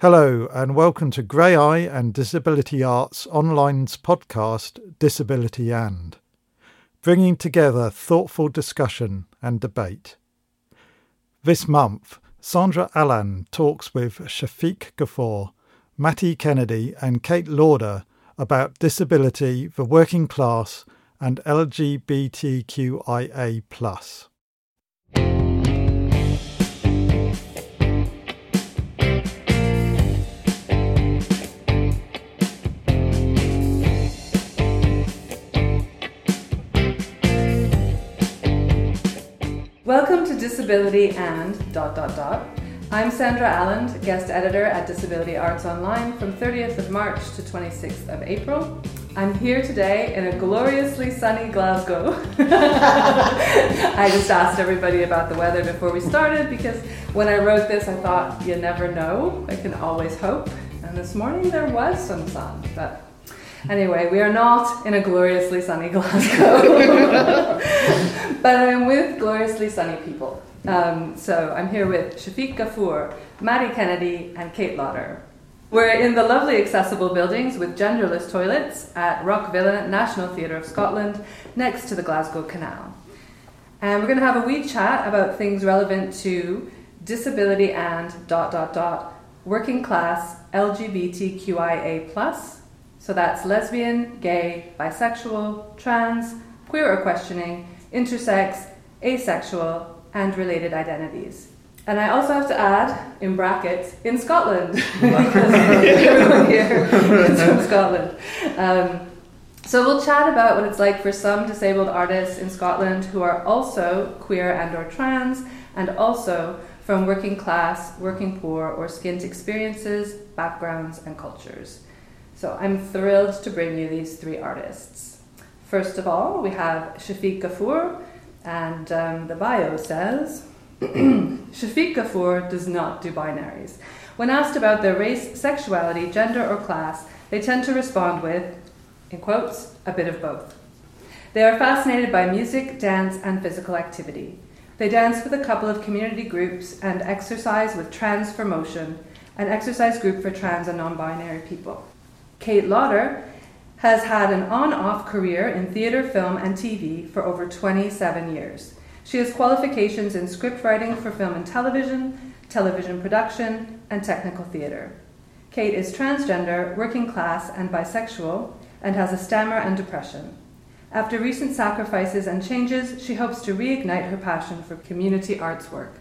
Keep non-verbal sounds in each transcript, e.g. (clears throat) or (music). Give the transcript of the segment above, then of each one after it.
Hello, and welcome to Graeae and Disability Arts Online's podcast, Disability and, bringing together thoughtful discussion and debate. This month, Sandra Allen talks with Shafiq Ghafoor, Matty Kennedy, and Kate Lauder about disability, the working class, and LGBTQIA. Welcome to Disability and dot dot dot. I'm Sandra Allen, guest editor at Disability Arts Online from 30th of March to 26th of April. I'm here today in a gloriously sunny Glasgow. (laughs) I just asked everybody about the weather before we started because when I wrote this, I thought you never know. I can always hope. And this morning there was some sun, but Anyway, we are not in a gloriously sunny (laughs) Glasgow, but I'm with gloriously sunny people. Um, so I'm here with Shafiq Ghafoor, Maddie Kennedy, and Kate Lauder. We're in the lovely accessible buildings with genderless toilets at Rockvilla National Theatre of Scotland, next to the Glasgow Canal. And we're going to have a wee chat about things relevant to disability and dot dot dot working class LGBTQIA plus so that's lesbian, gay, bisexual, trans, queer or questioning, intersex, asexual, and related identities. And I also have to add, in brackets, in Scotland, (laughs) because everyone here is from Scotland. Um, so we'll chat about what it's like for some disabled artists in Scotland who are also queer and or trans, and also from working class, working poor, or skint experiences, backgrounds, and cultures. So I'm thrilled to bring you these three artists. First of all, we have Shafiq Ghafoor, and um, the bio says (clears throat) Shafiq Ghafoor does not do binaries. When asked about their race, sexuality, gender, or class, they tend to respond with, in quotes, a bit of both. They are fascinated by music, dance, and physical activity. They dance with a couple of community groups and exercise with Trans4Motion, an exercise group for trans and non binary people. Kate Lauder has had an on off career in theatre, film, and TV for over 27 years. She has qualifications in script writing for film and television, television production, and technical theatre. Kate is transgender, working class, and bisexual, and has a stammer and depression. After recent sacrifices and changes, she hopes to reignite her passion for community arts work.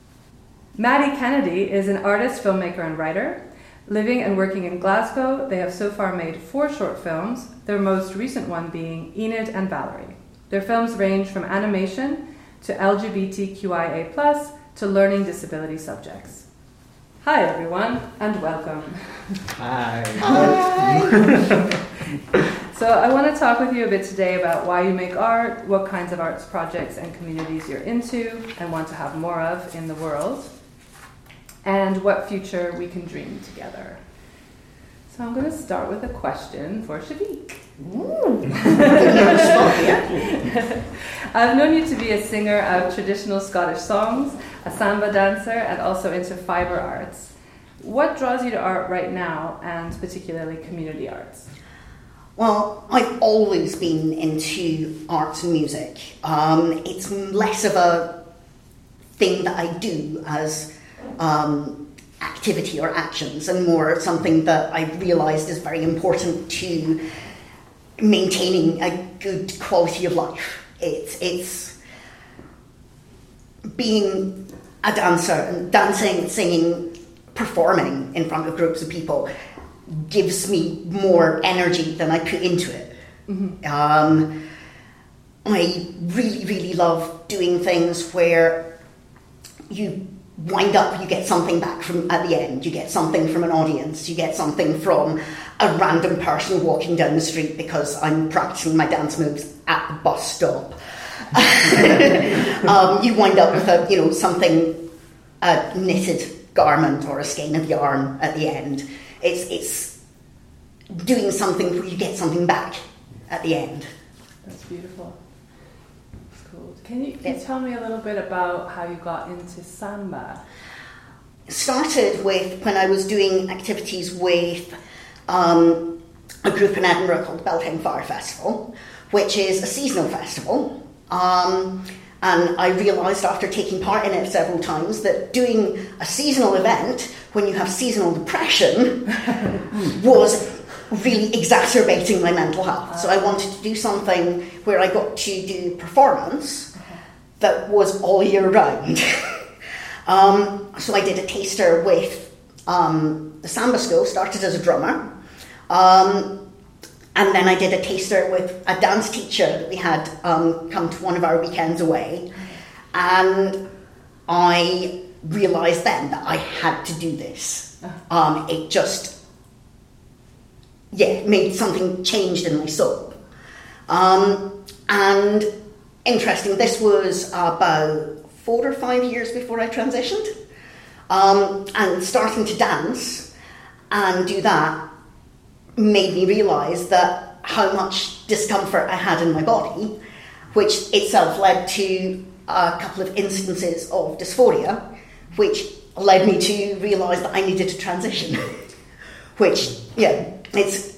Maddie Kennedy is an artist, filmmaker, and writer. Living and working in Glasgow, they have so far made four short films, their most recent one being Enid and Valerie. Their films range from animation to LGBTQIA, to learning disability subjects. Hi, everyone, and welcome. Hi. Hi. (laughs) so, I want to talk with you a bit today about why you make art, what kinds of arts projects and communities you're into and want to have more of in the world and what future we can dream together. So I'm going to start with a question for Shafiq. (laughs) I've known you to be a singer of traditional Scottish songs, a samba dancer, and also into fiber arts. What draws you to art right now, and particularly community arts? Well, I've always been into arts and music. Um, it's less of a thing that I do as um, activity or actions, and more something that I've realised is very important to maintaining a good quality of life. It's it's being a dancer and dancing, singing, performing in front of groups of people gives me more energy than I put into it. Mm-hmm. Um, I really, really love doing things where you wind up you get something back from at the end. You get something from an audience. You get something from a random person walking down the street because i'm practicing my dance moves at the bus stop. (laughs) Um, you wind up with a you know something a knitted garment or a skein of yarn at the end. It's it's doing something where you get something back at the end. That's beautiful can you, can you tell me a little bit about how you got into samba? started with when I was doing activities with um, a group in Edinburgh called Beltane Fire Festival, which is a seasonal festival. Um, and I realised after taking part in it several times that doing a seasonal event when you have seasonal depression (laughs) was really exacerbating my mental health. So I wanted to do something where I got to do performance that was all year round. (laughs) um, so I did a taster with um, the samba school, started as a drummer. Um, and then I did a taster with a dance teacher that we had um, come to one of our weekends away. And I realised then that I had to do this. Um, it just, yeah, made something changed in my soul. Um, and interesting, this was about four or five years before I transitioned. Um, and starting to dance and do that made me realise that how much discomfort I had in my body, which itself led to a couple of instances of dysphoria, which led me to realise that I needed to transition. (laughs) which, yeah, it's.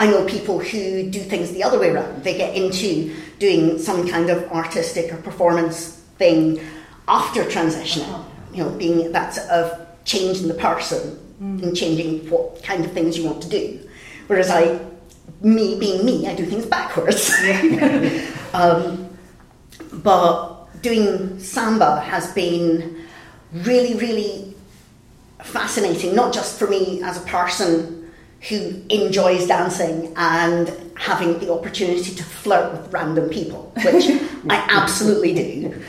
I know people who do things the other way around. They get into doing some kind of artistic or performance thing after transitioning. You know, being that sort of change in the person mm. and changing what kind of things you want to do. Whereas I, me being me, I do things backwards. (laughs) um, but doing samba has been really, really fascinating, not just for me as a person who enjoys dancing and having the opportunity to flirt with random people, which (laughs) I absolutely do,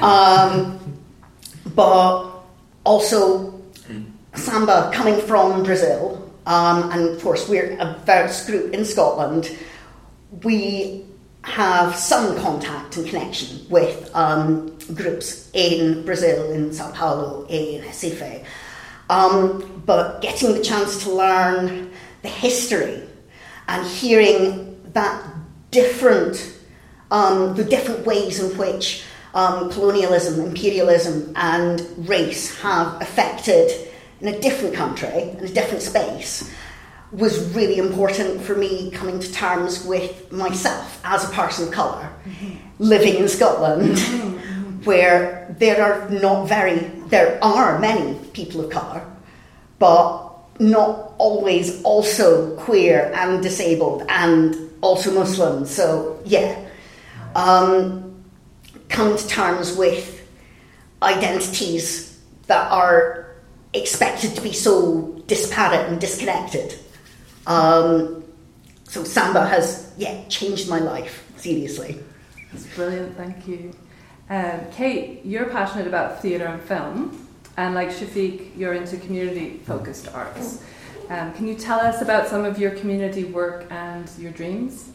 um, but also samba coming from Brazil um, and of course, we're a diverse group in Scotland. We have some contact and connection with um, groups in Brazil, in Sao Paulo, in Recife. Um, but getting the chance to learn the history and hearing that different, um, the different ways in which um, colonialism, imperialism, and race have affected in a different country, in a different space, was really important for me coming to terms with myself as a person of color mm-hmm. living in Scotland, mm-hmm. Where there are not very, there are many people of color, but not always also queer and disabled and also Muslim. So, yeah. Um, come to terms with identities that are expected to be so disparate and disconnected. Um, so samba has, yeah, changed my life, seriously. That's brilliant, thank you. Um, Kate, you're passionate about theatre and film, and like Shafiq, you're into community focused arts. Um, can you tell us about some of your community work and your dreams?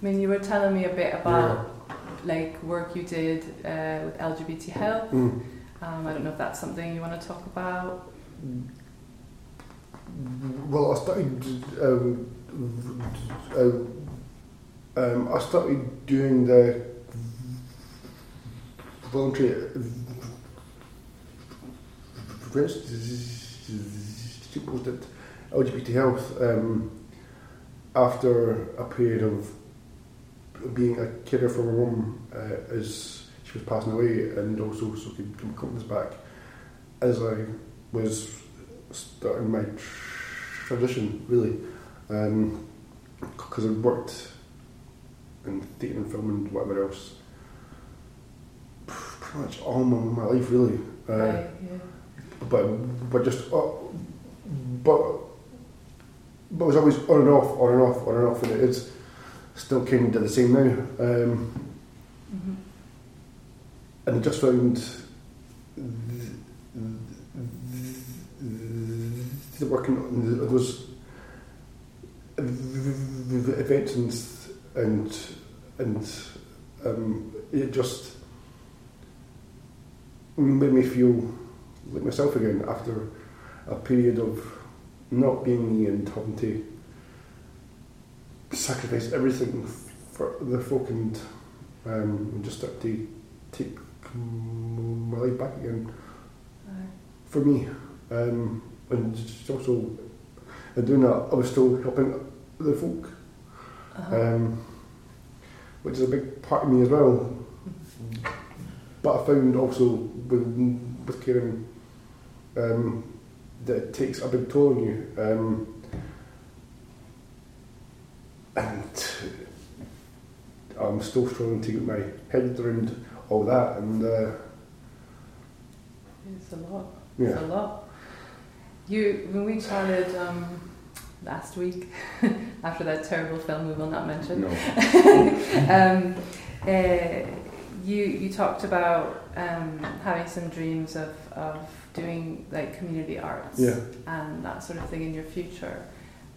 I mean, you were telling me a bit about yeah. like work you did uh, with LGBT health. Mm. Um, I don't know if that's something you want to talk about. Well, I started. Um, uh, um, I started doing the voluntary supported LGBT health um, after a period of being a carer for my mum uh, as she was passing away, and also so could come confidence back as I was starting my transition really because um, I'd worked in theatre and film and whatever else pretty much all my, my life really uh, right, yeah. but but just uh, but but it was always on and off on and off on and off and it is still kind of the same now um, mm-hmm. and I just found working on those events and and and um, it just made me feel like myself again after a period of not being me and having to sacrifice everything for the folk and um, just start to take my life back again. For me. Um, and just also, in doing that, I was still helping the folk, Uh-huh. um, which is a big part of me as well. But I found also with, with caring um, that it takes a big toll on you. Um, and I'm still struggling to get my head around all that. And uh, It's a lot. yeah, It's a lot. You, when we chatted um, last week, (laughs) after that terrible film we will not mention, no, (laughs) um, uh, you you talked about um, having some dreams of, of doing like community arts yeah. and that sort of thing in your future.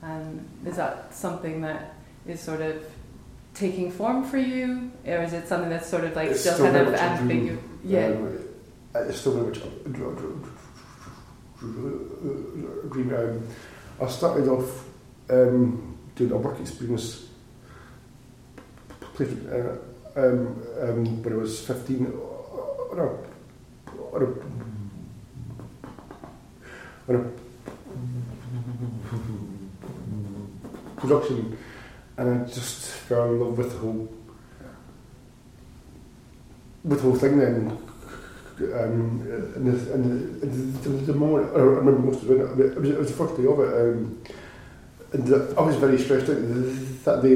And is that something that is sort of taking form for you, or is it something that's sort of like It's still kind of ambiguous? Yeah. Um, it's still very much a dream. Um, I started off um, doing a work experience uh, um, um, when I was 15 on a, on a, on a production and I just fell in love with the whole with the whole thing then. Um, the, the, the, the moment I remember most of it, it was, it was the first day of it um, and I was very stressed out that day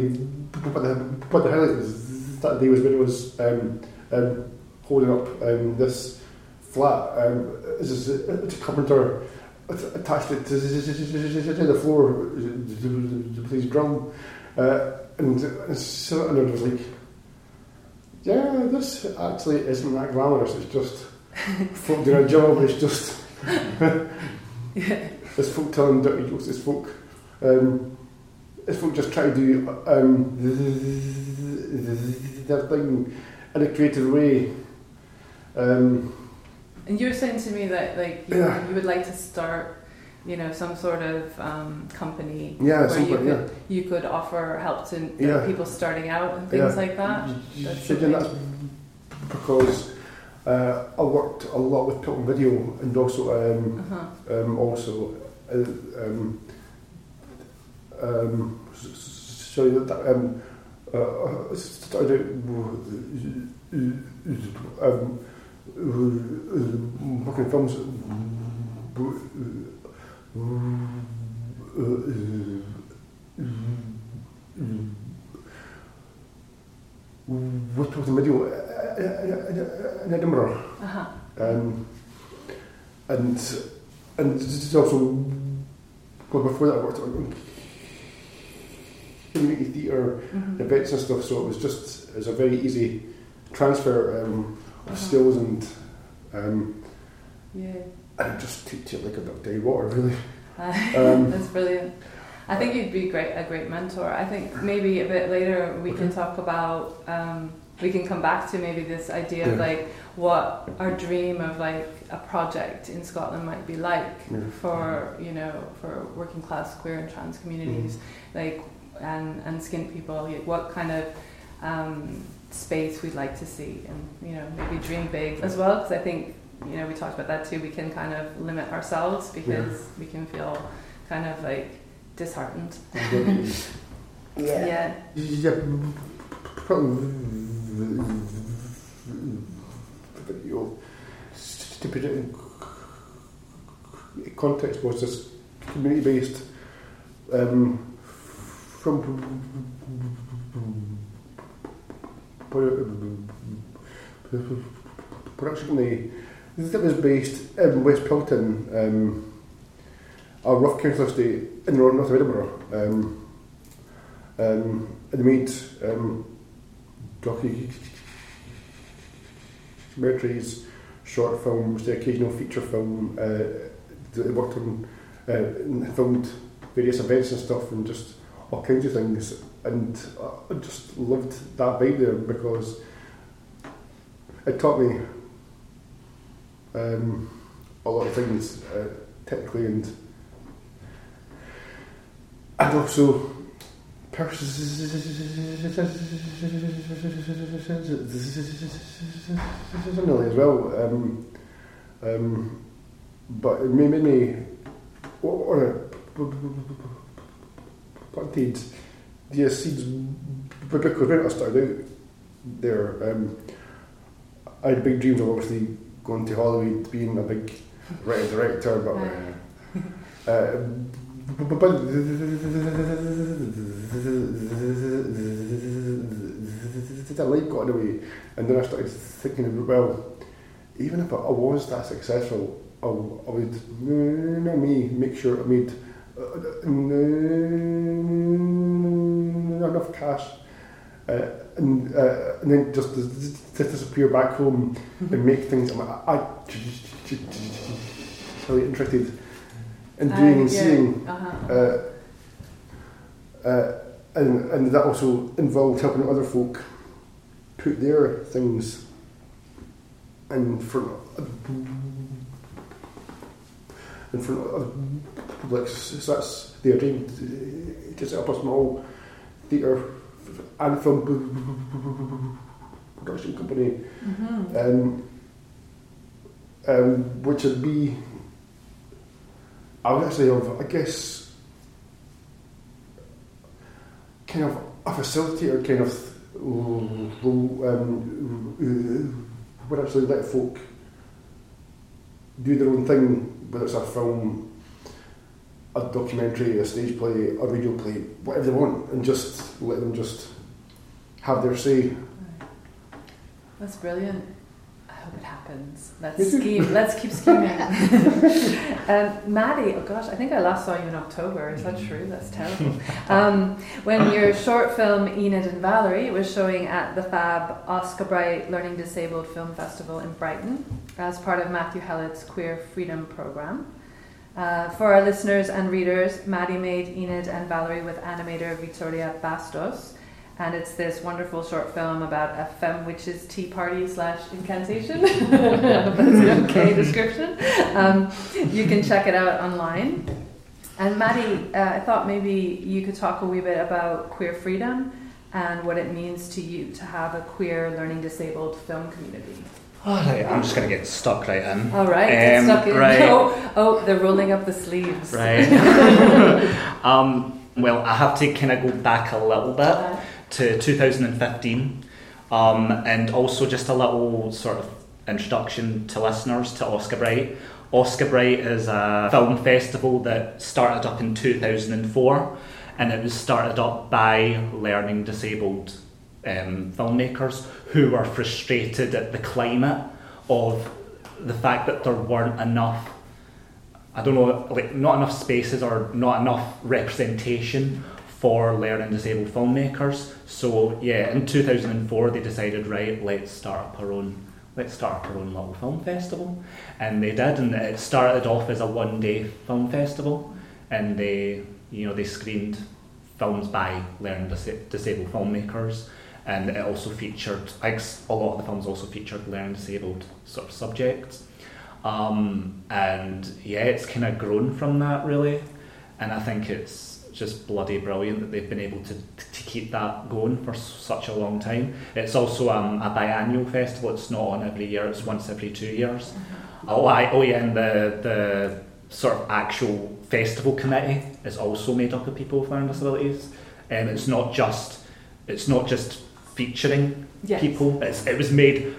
but the, but the highlight was that day was when I was um, um, holding up um, this flat um, it's, a, it's a carpenter attached it to the floor to please drum uh, and, and so and I was like yeah this actually isn't that glamorous it's just (laughs) folk doing a job it's just yeah. (laughs) it's folk telling dirty jokes it's folk um, it's folk just trying to do um, their thing in a creative way um, And you were saying to me that like you, Yeah. you would like to start, you know, some sort of um, company yeah where you could yeah you could offer help to Yeah. people starting out and things like that. That's that's because uh, I worked a lot with Pilton Video and also um, Uh-huh. um, also uh, um, so that um, uh, started um, in films with Pilton Video in Edinburgh. Uh-huh. Um, and and also well before that I worked on community theatre Mhm. events and stuff so it was just it was a very easy transfer um, of Uh-huh. skills and um, Yeah. and just teach it like a duck day water really (laughs) Um, That's brilliant. I think you'd be great a great mentor. I think maybe a bit later we can talk about um, we can come back to maybe this idea of like what our dream of like a project in Scotland might be like Yeah. for you know for working class queer and trans communities like and and skin people like, what kind of um, space we'd like to see and you know maybe dream big as well because I think you know we talked about that too we can kind of limit ourselves because we can feel kind of like disheartened. (laughs) Yeah. yeah. Yeah probably video to put it in context was this community based um, from production company that was based in West Pilton, um, a rough council estate in the north of Edinburgh. Um, um, and they made um, documentaries, short films, the occasional feature film. Uh, they worked on, uh, filmed various events and stuff, and just all kinds of things. And I just loved that vibe there because it taught me um, a lot of things uh, technically and and also personally as well. Um, um, but it made, me or, or planted the seeds because when I started out there, um, I had big dreams of obviously going to Hollywood, being a big writer director, but uh, but, but the light got away, and then I started thinking, well, even if I was that successful, I, I would, you know me, make sure I made uh, enough cash uh, and, uh, and then just to, disappear back home and make things. I'm, I, I really interested in doing and seeing. Uh-huh. Uh, uh, and, and that also involved helping other folk put their things in front of, in front of public. So that's their dream to set up a small theatre and film production company, Mm-hmm. um, um, which would be, I would actually have, I guess, kind of a facilitator, kind of, um, would actually let folk do their own thing, whether it's a film, a documentary, a stage play, a radio play, whatever they want, and just let them just have their say. That's brilliant. I hope it happens. Let's scheme. Let's keep scheming. (laughs) um, Maddie, oh gosh, I think I last saw you in October. Is that true? That's terrible. (laughs) Um, when your short film Enid and Valerie was showing at the Fab Oska Bright Learning Disabled Film Festival in Brighton as part of Matthew Hellett's Queer Freedom Program. Uh, for our listeners and readers, Maddie made Enid and Valerie with animator Victoria Bastos, and it's this wonderful short film about a femme witch's tea party slash incantation. (laughs) That's an okay (laughs) description. Um, you can check it out online. And Maddie, uh, I thought maybe you could talk a wee bit about queer freedom and what it means to you to have a queer learning disabled film community. Right, I'm just going to get stuck right in. All right, get Um, stuck in. right. (laughs) Oh, oh, they're rolling up the sleeves. Right. (laughs) um, well, I have to kind of go back a little bit Uh, to 2015 um, and also just a little sort of introduction to listeners to Oska Bright. Oska Bright is a film festival that started up in 2004 and it was started up by learning disabled um, filmmakers who were frustrated at the climate of the fact that there weren't enough I don't know, like not enough spaces or not enough representation for learning disabled filmmakers. So yeah, in 2004 they decided, right, let's start up our own, let's start up our own little film festival, and they did, and it started off as a one-day film festival, and they, you know, they screened films by learning dis- disabled filmmakers. And it also featured, I guess a lot of the films also featured learning disabled sort of subjects. Um, and yeah, it's kind of grown from that really, and I think it's just bloody brilliant that they've been able to, to keep that going for s- such a long time. It's also um, a biannual festival. It's not on every year. It's once every two years. Oh, I, oh yeah, and the the sort of actual festival committee is also made up of people with learning disabilities, and it's not just it's not just featuring Yes. people. It's, it was made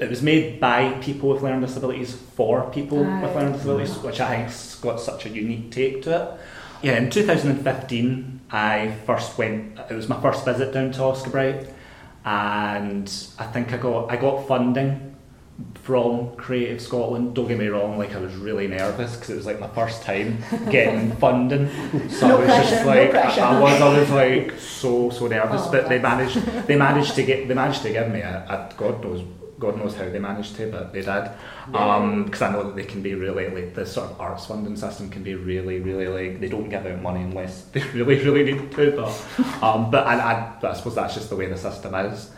it was made by people with learning disabilities for people with learning disabilities, mm-hmm. which I think's got such a unique take to it. Yeah, in 2015, I first went. It was my first visit down to Oska Bright, and I think I got I got funding from Creative Scotland. Don't get me wrong, like I was really nervous because it was like my first time getting (laughs) funding. So No I was just pressure, no like pressure. I was I was like so so nervous, Oh, but they managed they managed to get they managed to give me a, a God knows God knows how they managed to, but they did. Because I know that they can be really like the sort of arts funding system can be really really like they don't give out money unless (laughs) they really really need to. But um, but I, I, but I suppose that's just the way the system is.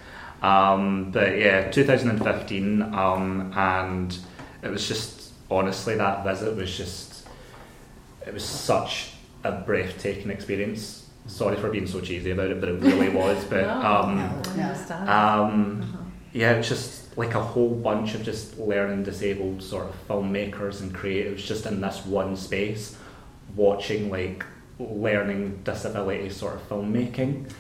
Um, but yeah, 2015, um, and it was just honestly that visit was just it was such a breathtaking experience. Sorry for being so cheesy about it, but it really (laughs) was. But um, um, yeah, it's just just like a whole bunch of just learning disabled sort of filmmakers and creatives just in this one space, watching like learning disability sort of filmmaking,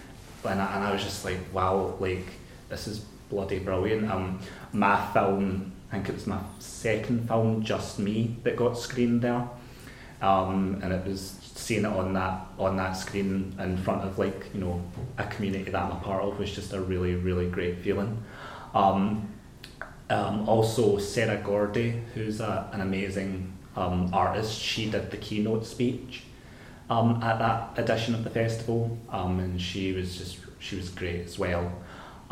and I, and I was just like, wow, like this is bloody brilliant. Um, my film, I think it was my second film, Just Me, that got screened there, um, and it was seeing it on that on that screen in front of like you know a community that I'm a part of was just a really really great feeling. Um, um, also, Sarah Gordy, who's a, an amazing um, artist, she did the keynote speech um, at that edition of the festival, um, and she was just she was great as well.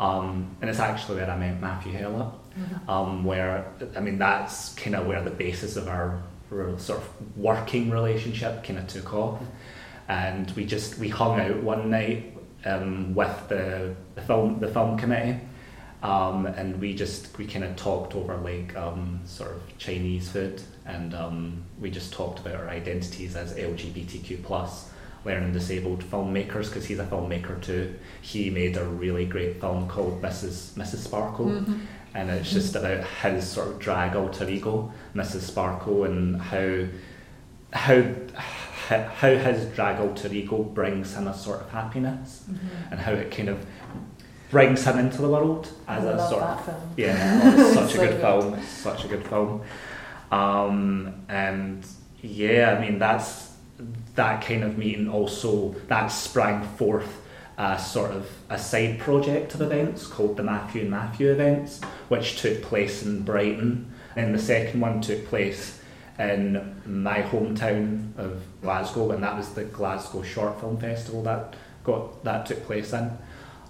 Um, and it's actually where I met Matthew Hellett, Mm-hmm. um, where I mean that's kind of where the basis of our, our sort of working relationship kind of took off, and we just we hung out one night um, with the, the film the film committee, um, and we just we kind of talked over like um, sort of Chinese food, and um, we just talked about our identities as LGBTQ plus learning disabled filmmakers because he's a filmmaker too. He made a really great film called Mrs. Mrs. Sparkle Mm-hmm. and it's just about his sort of drag alter ego, Mrs. Sparkle, and how how how his drag alter ego brings him a sort of happiness, Mm-hmm. and how it kind of brings him into the world as I a love sort that of film. yeah, oh, (laughs) such a good, good. film. Such a good film. Um, and yeah, I mean that's that kind of meeting also that sprang forth a sort of a side project of events called the Matthew and Matthew events, which took place in Brighton, and the second one took place in my hometown of Glasgow, and that was the Glasgow Short Film Festival that got that took place in.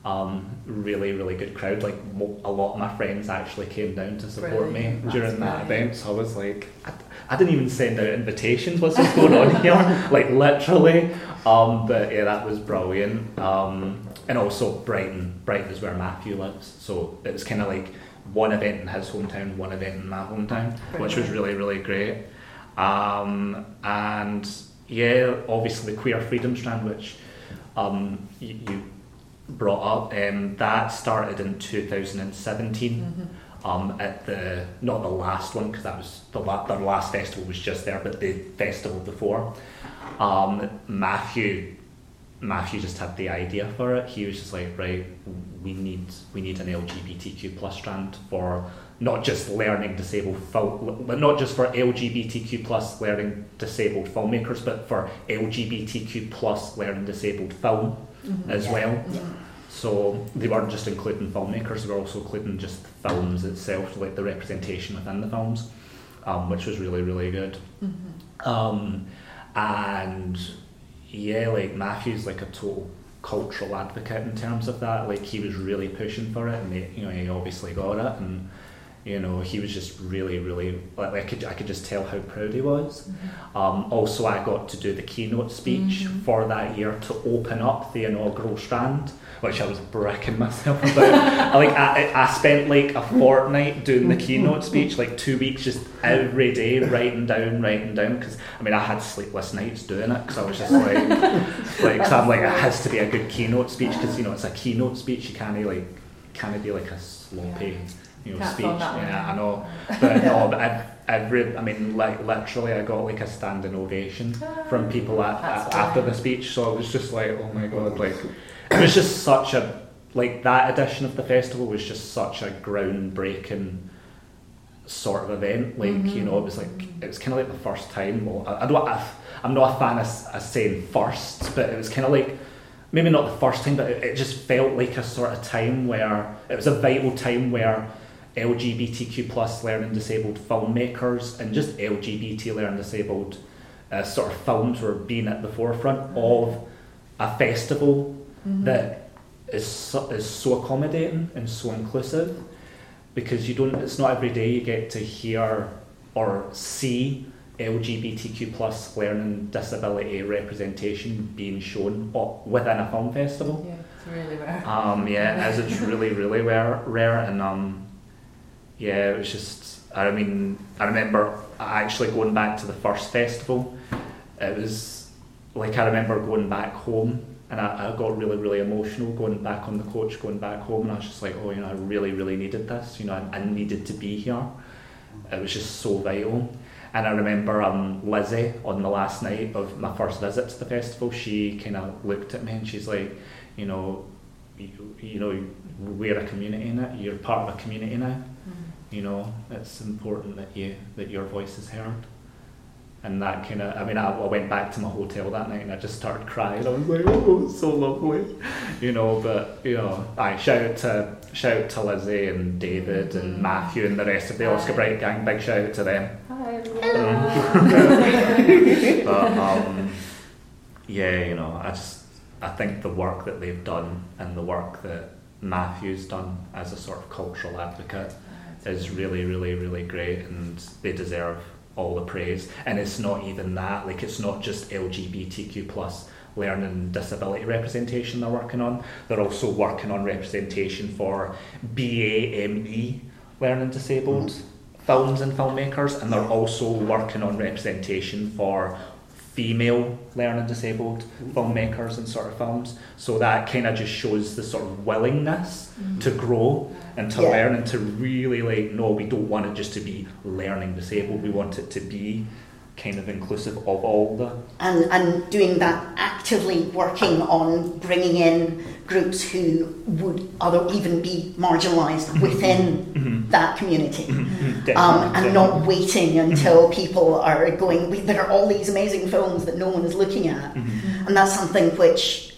Um, really, really good crowd. Like a lot of my friends actually came down to support Brilliant. me during That's that brilliant. event. So I was like, I, I didn't even send out invitations. What's just going on here? (laughs) Like literally. Um, but yeah, that was brilliant. Um, and also Brighton. Brighton is where Matthew lives, so it was kind of like one event in his hometown, one event in my hometown, which was really, really great. Um, and yeah, obviously the Queer Freedom Strand, which um, you, you brought up, um, that started in 2017 um, at the not the last one because that was the, la- the last festival was just there, but the festival before. Um, Matthew Matthew just had the idea for it. He was just like, right, we need we need an LGBTQ plus strand for not just learning disabled film, but not just for LGBTQ plus learning disabled filmmakers, but for LGBTQ plus learning disabled film as Yeah. well. Yeah. So they weren't just including filmmakers; they were also including just films itself, like the representation within the films, um, which was really really good. Um, and yeah, like Matthew's like a total cultural advocate in terms of that. Like he was really pushing for it, and you know he obviously got it, and you know he was just really, really like I could I could just tell how proud he was. Um, also, I got to do the keynote speech for that year to open up the inaugural strand, which I was bricking myself (laughs) about. I, like I, I spent like a fortnight doing the keynote speech, like two weeks, just every day writing down, writing down. Because I mean, I had sleepless nights doing it because I was just like, (laughs) like, cause I'm like, it has to be a good keynote speech because you know it's a keynote speech. You can't like, can't be like a sloppy. You know, Can't speech. film that one. Yeah, I know. But no, but I've, I've I mean, like literally, I got like a standing ovation from people at, ah, at, after the speech. So it was just like, oh my god, like it was just such a like that edition of the festival was just such a groundbreaking sort of event. Like you mm-hmm. know, it was like it was kind of like the first time. Well, I, I don't. I, I'm not a fan of, of saying first, but it was kind of like maybe not the first time, but it, it just felt like a sort of time where it was a vital time where LGBTQ plus learning disabled filmmakers and just LGBT learning disabled uh, sort of films were being at the forefront of a festival that is so, is so accommodating and so inclusive because you don't it's not every day you get to hear or see LGBTQ plus learning disability representation being shown within a film festival. Yeah, it's really rare. Um, yeah, as it's really, really rare, rare, and um, yeah, it was just. I mean, I remember actually going back to the first festival. It was like I remember going back home and I, I got really, really emotional going back on the coach, going back home, and I was just like, oh, you know, I really, really needed this. You know, I, I needed to be here. It was just so vital. And I remember um, Lizzie on the last night of my first visit to the festival. She kind of looked at me and she's like, you know, you, you know, we're a community now. You're part of a community now. You know, it's important that you that your voice is heard. And that kind of I mean I, I, went back to my hotel that night and I just started crying. I was like oh it's so lovely (laughs) you know but you know I shout out to shout out to Lizzie and David and mm-hmm. Matthew and the rest of the Hi. Oska Bright gang. Big shout out to them. Hi (laughs) but um, yeah you know I just I think the work that they've done and the work that Matthew's done as a sort of cultural advocate is really really really great and they deserve all the praise. And it's not even that, like it's not just LGBTQ plus learning disability representation they're working on. They're also working on representation for BAME learning disabled mm-hmm. films and filmmakers, and they're also working on representation for female learning disabled filmmakers and sort of films. So that kind of just shows the sort of willingness mm-hmm. to grow and to yeah. learn and to really like no, we don't want it just to be learning disabled. We want it to be kind of inclusive of all the and and doing that actively working on bringing in groups who would other even be marginalized mm-hmm. within mm-hmm. that community mm-hmm. um, and not waiting until mm-hmm. people are going we, there are all these amazing films that no one is looking at mm-hmm. and that's something which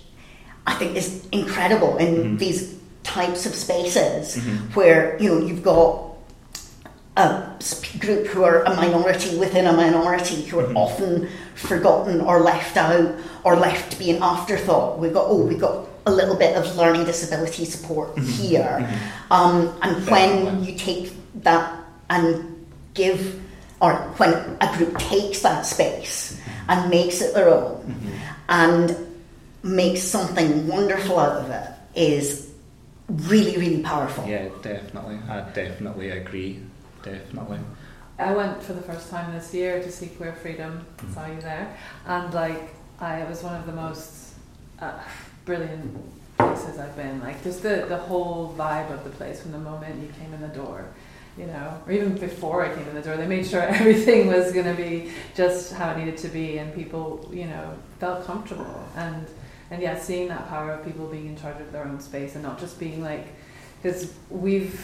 I think is incredible in mm-hmm. these types of spaces where you know you've got a group who are a minority within a minority who are mm-hmm. often forgotten or left out or left to be an afterthought. We've got, oh, we've got a little bit of learning disability support mm-hmm. here. Mm-hmm. Um, and when you take that and give, or when a group takes that space mm-hmm. and makes it their own mm-hmm. and makes something wonderful out of it, is really, really powerful. Yeah, definitely. I definitely agree definitely. I went for the first time this year to see Queer Freedom, mm. saw you there, and like I it was one of the most uh, brilliant places I've been. Like just the the whole vibe of the place from the moment you came in the door, you know, or even before I came in the door, they made sure (laughs) everything was going to be just how it needed to be, and people, you know, felt comfortable and and yeah, seeing that power of people being in charge of their own space and not just being like, because we've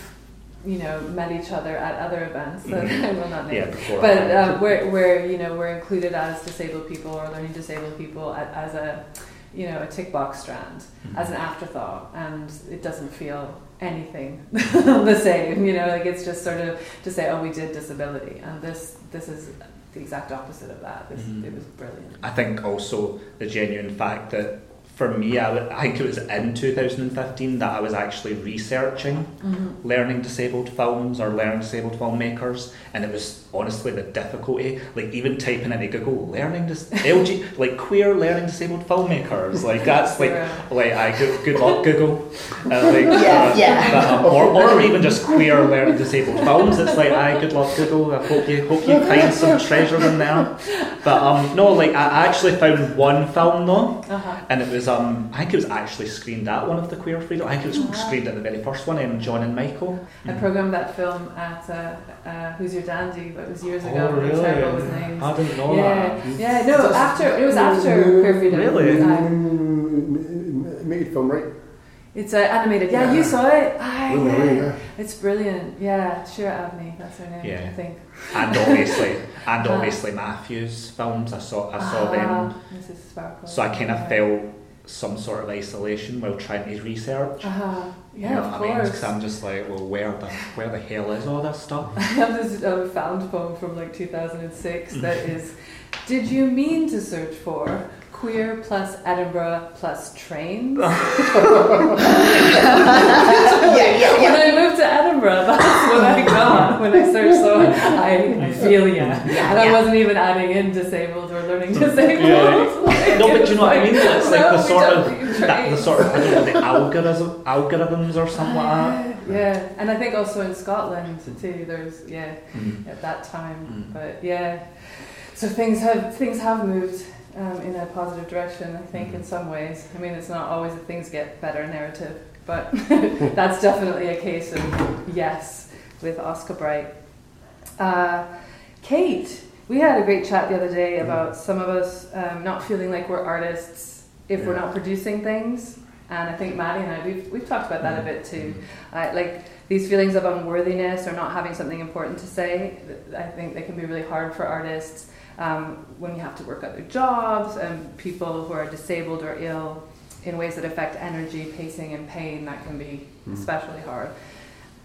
you know met each other at other events that mm-hmm. (laughs) I will not name, yeah, but um, where where you know we're included as disabled people or learning disabled people as a you know a tick box strand mm-hmm. as an afterthought, and it doesn't feel anything (laughs) the same. You know, like it's just sort of to say, oh, we did disability, and this this is the exact opposite of that. This, mm-hmm. It was brilliant. I think also the genuine fact that for me, I, think it was in 2015 that I was actually researching mm-hmm. learning disabled films or learning disabled filmmakers, and it was honestly the difficulty, like even typing into Google learning dis- (laughs) LG, like queer learning disabled filmmakers, like that's like like I good, good luck Google, uh, like, (laughs) yeah, uh, yeah. But, um, or, or even just queer learning disabled films. It's like I good luck Google. I hope you hope you find some treasure in there. But um, no, like I actually found one film though, uh-huh. and it was um, I think it was actually screened at one of the Queer Freedom. I think it was uh-huh. screened at the very first one, in John and Michael. I mm. programmed that film at uh, uh, Who's Your Dandy, but it was years ago. Oh, really? Terrible with names. I didn't know yeah. that. Yeah, no, after it was after Queer Freedom. Really? Um, made film, right? It's uh, animated. Yeah, yeah, you saw it. Ah, yeah. yeah. It's brilliant. Yeah, Shira Avni. That's her name. Yeah. I think. And obviously, (laughs) and obviously Matthew's films. I saw. I saw them. Mrs. Sparkle. So I kind of felt some sort of isolation while trying to research. Uh-huh. Yeah, you know of what course. I mean? Because I'm just like, well, where the where the hell is all this stuff? (laughs) I have this uh, found poem from like 2006 (laughs) that is, did you mean to search for queer plus Edinburgh plus trains. (laughs) yeah, yeah, yeah. When I moved to Edinburgh, that's what I got when I searched. So I, I feel ya. Yeah, and yeah. I wasn't even adding in disabled or learning disabled. Yeah. Like, no, but you know what I mean? It's like no, the sort of that, the sort of I don't know the (laughs) algorithm, algorithms or something like that. Yeah, and I think also in Scotland too. There's yeah mm. at that time, mm. but yeah. So things have things have moved um, in a positive direction. I think in some ways. I mean, it's not always that things get better narrative, but (laughs) that's definitely a case of yes with Oska Bright. Uh, Kate, we had a great chat the other day about some of us um, not feeling like we're artists if we're not producing things. And I think Maddie and I, we've, we've talked about that a bit too. Uh, like these feelings of unworthiness or not having something important to say, I think they can be really hard for artists um, when you have to work other jobs and people who are disabled or ill in ways that affect energy, pacing, and pain. That can be especially hard.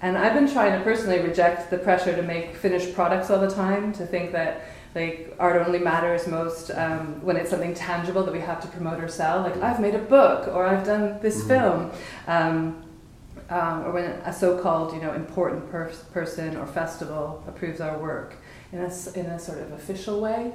And I've been trying to personally reject the pressure to make finished products all the time, to think that like art only matters most um, when it's something tangible that we have to promote or sell. Like I've made a book or I've done this film, um, um, or when a so-called you know important per- person or festival approves our work in a in a sort of official way,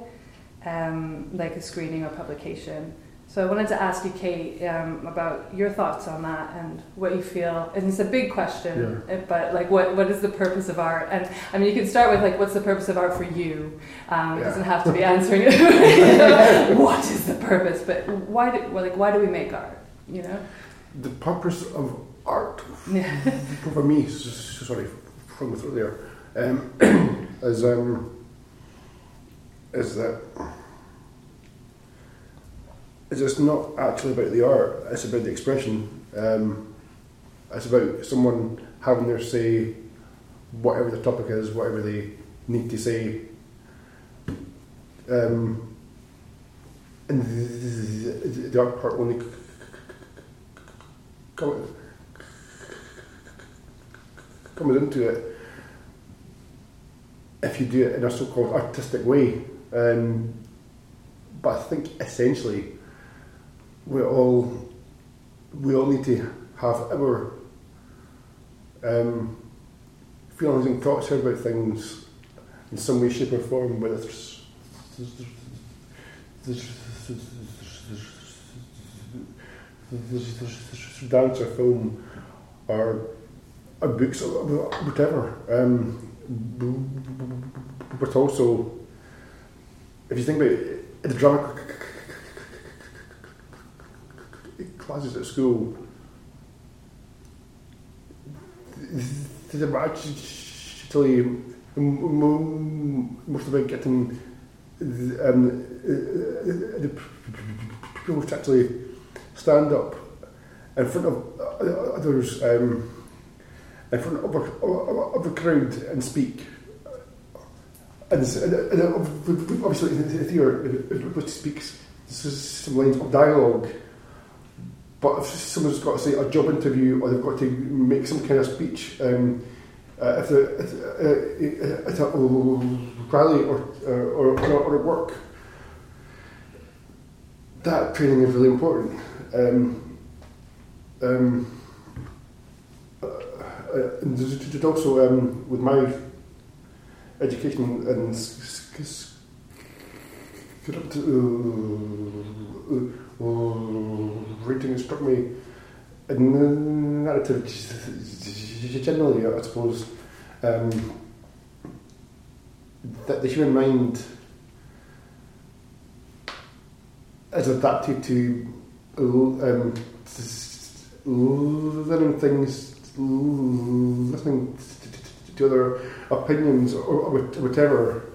um, like a screening or publication. So I wanted to ask you, Kate, um, about your thoughts on that and what you feel. And it's a big question, uh, but like, what what is the purpose of art? And I mean, you can start with like, what's the purpose of art for you? Um, It doesn't have to be (laughs) answering it. (laughs) what is the purpose? But why do well, like why do we make art? You know? The purpose of art Yeah. (laughs) for me, sorry, from the throat there, um, (clears throat) is um, is that is it's not actually about the art; it's about the expression. Um, it's about someone having their say, whatever the topic is, whatever they need to say. Um, and the, the, art part only comes into it if you do it in a so-called artistic way. Um, but I think essentially we all we all need to have our um, feelings and thoughts about things in some way, shape, or form, whether it's dance or film or, or books or whatever. Um, but also, if you think about it, the drama classes at school, they're actually most of about getting um, the people to actually stand up in front of others, um, in front of a, of a crowd and speak. And, and obviously, the theatre, speaks some lines of dialogue. But if someone's got to say a job interview or they've got to make some kind of speech, um, uh, if they're at, uh, at a rally or, uh, or, or, or at work, that training is really important. Um, um, uh, uh, and also um, with my education and reading struck me narrative generally, I suppose, um, that the human mind is adapted to um, learning things, listening to other opinions or whatever,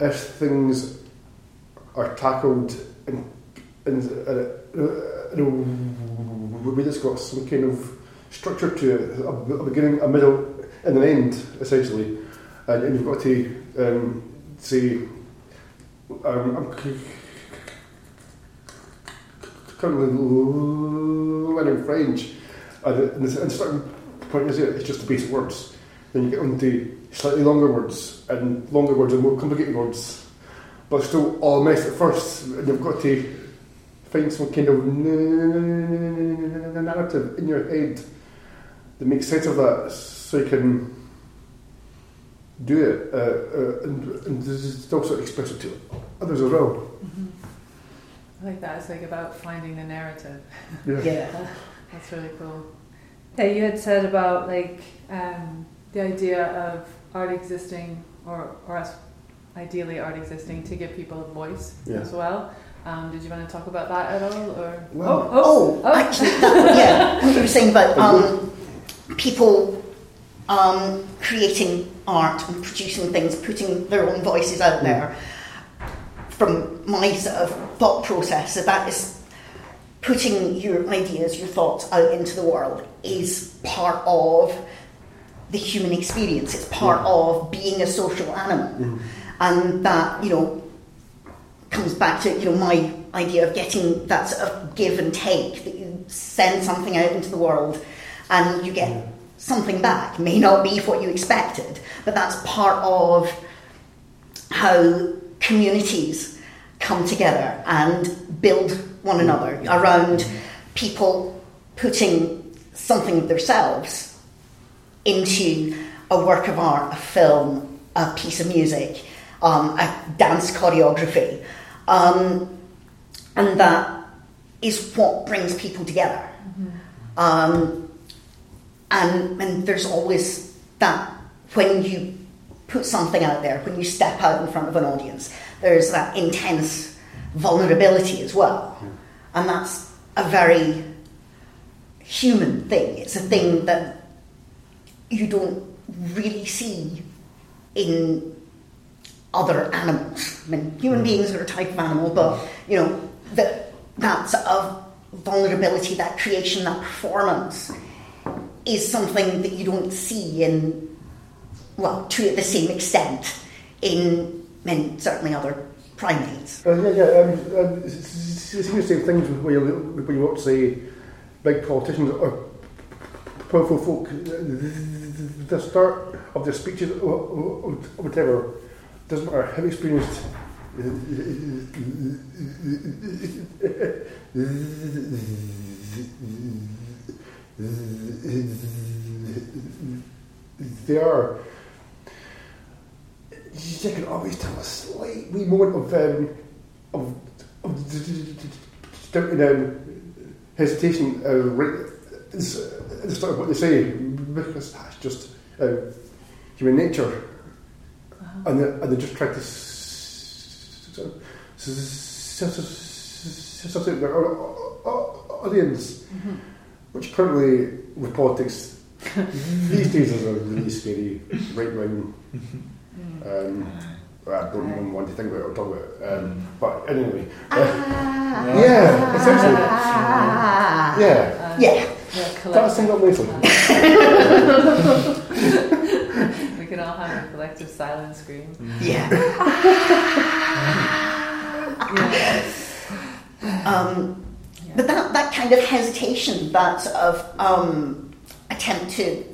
if things are tackled in, in, in a way that's got some kind of structure to it, a beginning, a middle, and an end, essentially. And, and you've got to um, say, um, I'm currently learning French, and, and the starting point is it's just the basic words. Then you get on to slightly longer words, and longer words and more complicated words, but still all messed at first, and you've got to find some kind of narrative in your head that makes sense of that so you can do it uh, uh, and, and also express it to others as well. Mm-hmm. I like that. It's like about finding the narrative. Yeah. Yeah. (laughs) That's really cool. Yeah, you had said about like um, the idea of art existing, or or us, ideally art existing to give people a voice Yeah. as well. Um, did you want to talk about that at all? Or Well- oh, Oh, (laughs) actually, that, yeah, what you were saying about um, people um, creating art and producing things, putting their own voices out there. From my sort of thought process, that that is putting your ideas, your thoughts out into the world is part of the human experience. It's part of being a social animal, and that you know comes back to you know my idea of getting that sort of give and take that you send something out into the world and you get something back. May not be what you expected but that's part of how communities come together and build one another around people putting something of themselves into a work of art, a film, a piece of music, um, a dance choreography. Um, and that is what brings people together. Um, and, and there's always that when you put something out there, when you step out in front of an audience, there's that intense vulnerability as well. And that's a very human thing. It's a thing that you don't really see in other animals. I mean, human beings are a type of animal, but you know that that sort of vulnerability, that creation, that performance is something that you don't see in well to the same extent in, I mean, certainly other primates. Uh, yeah, yeah. Um, um, it's, it's, it's the same things when you when you watch, say, big politicians or powerful folk. The start of their speeches or whatever doesn't matter how experienced. They are. You can always tell a slight wee moment of um, of, of um, hesitation uh, right at the start of what they say because that's just uh, human nature, and, they, and they just try to s- s- s- s- s- s- their audience, which currently with politics these days is a really scary right wing. Um, I don't even want to think about it or talk about it. Um, but anyway, uh, yeah, essentially, Ah. yeah. Yeah. Yeah, That collective. summed up nicely. we can all have a collective silent scream. Yeah. (laughs) Yeah. Um, but that, that kind of hesitation, that sort of um, attempt to,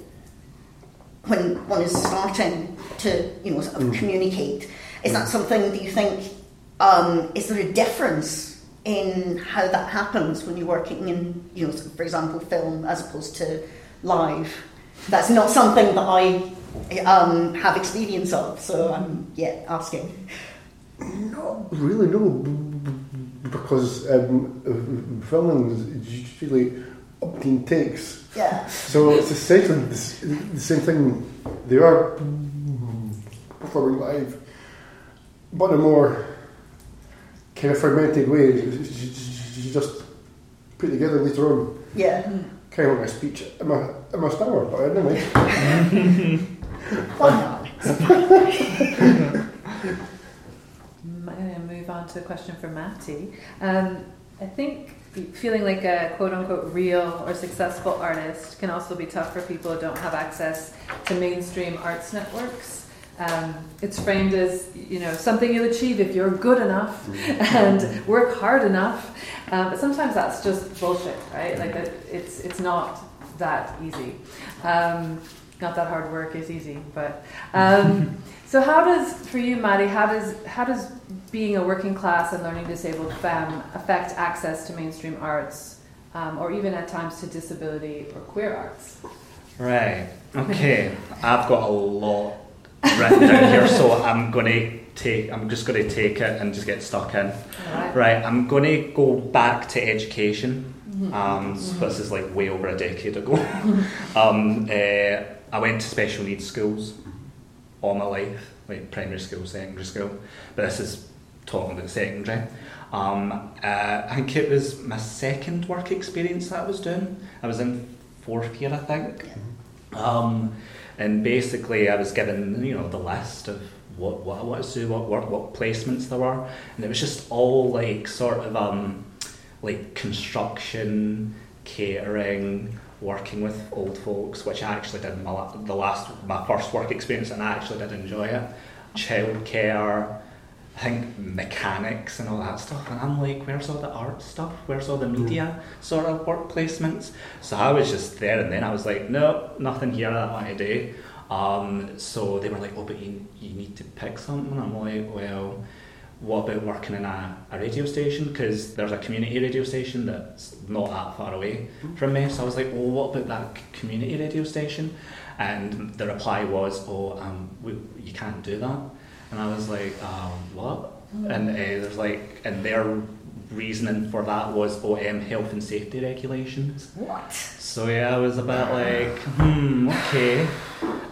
when one is starting to, you know, sort of communicate, is that something that you think, um, is there a difference in how that happens when you're working in, you know, for example, film as opposed to live? That's not something that I um, have experience of, so I'm, yeah, asking. Not really, no, b- b- because um, uh, filming is usually umpteen takes. Yeah. So it's essentially the, the same thing. They are performing live, but in a more kind of fragmented way. You you just put together later on, Yeah. Kind of like a speech in my, in my stammer, but anyway. Why not? I'm going to move on to a question for Matty. Um, I think feeling like a quote unquote real or successful artist can also be tough for people who don't have access to mainstream arts networks. Um, it's framed as you know something you'll achieve if you're good enough and work hard enough, um, but sometimes that's just bullshit, right? Like it, it's it's not that easy. Um, not that hard work is easy, but um, (laughs) so how does for you, Maddie? How does how does being a working class and learning disabled femme affect access to mainstream arts, um, or even at times to disability or queer arts? Right. Okay. I've got a lot written down here, so I'm going to take. I'm just going to take it and just get stuck in. Alright. Right. I'm going to go back to education. Um, so this is like way over a decade ago. (laughs) um, uh, I went to special needs schools all my life, like primary school, secondary school. But this is talking about secondary. Um, uh, I think it was my second work experience that I was doing. I was in fourth year, I think. Um, and basically, I was given you know the list of what what I wanted to do, what what placements there were, and it was just all like sort of um, like construction, catering, working with old folks, which I actually did my the last my first work experience, and I actually did enjoy it. Childcare, I think mechanics and all that stuff, and I'm like, where's all the art stuff? Where's all the media sort of work placements? So I was just there, and then I was like, no, nothing here that I want to do. Um, so they were like, oh, but you, you need to pick something. I'm like, well, what about working in a, a radio station? Because there's a community radio station that's not that far away from me. So I was like, well, what about that community radio station? And the reply was, oh, um, we, you can't do that. And I was like, um, what? And uh, there's like, and their reasoning for that was, oh, um, health and safety regulations. What? So yeah, I was a bit like, hmm, okay.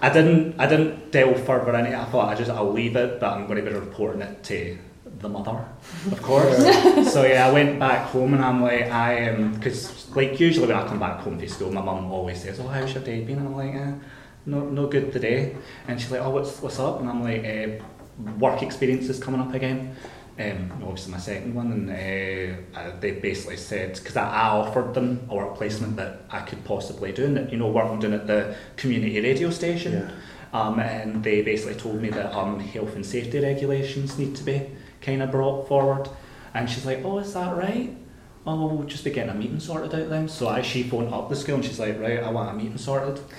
I didn't, I didn't delve further into it. I thought I just, I'll leave it, but I'm going to be reporting it to the mother, of course. (laughs) so yeah, I went back home and I'm like, I am, because like usually when I come back home from school, my mum always says, oh, how's your day been? And I'm like, eh, no, no good today. And she's like, oh, what's, what's up? And I'm like, eh, work experience is coming up again. Um, obviously my second one, and uh, uh, they basically said because I, I offered them a work placement that I could possibly do, and that, you know, work I'm doing at the community radio station. Yeah. Um, and they basically told me that um, health and safety regulations need to be kind of brought forward. And she's like, "Oh, is that right? Oh, well, we'll just be getting a meeting sorted out then." So I she phoned up the school and she's like, "Right, I want a meeting sorted." (gasps)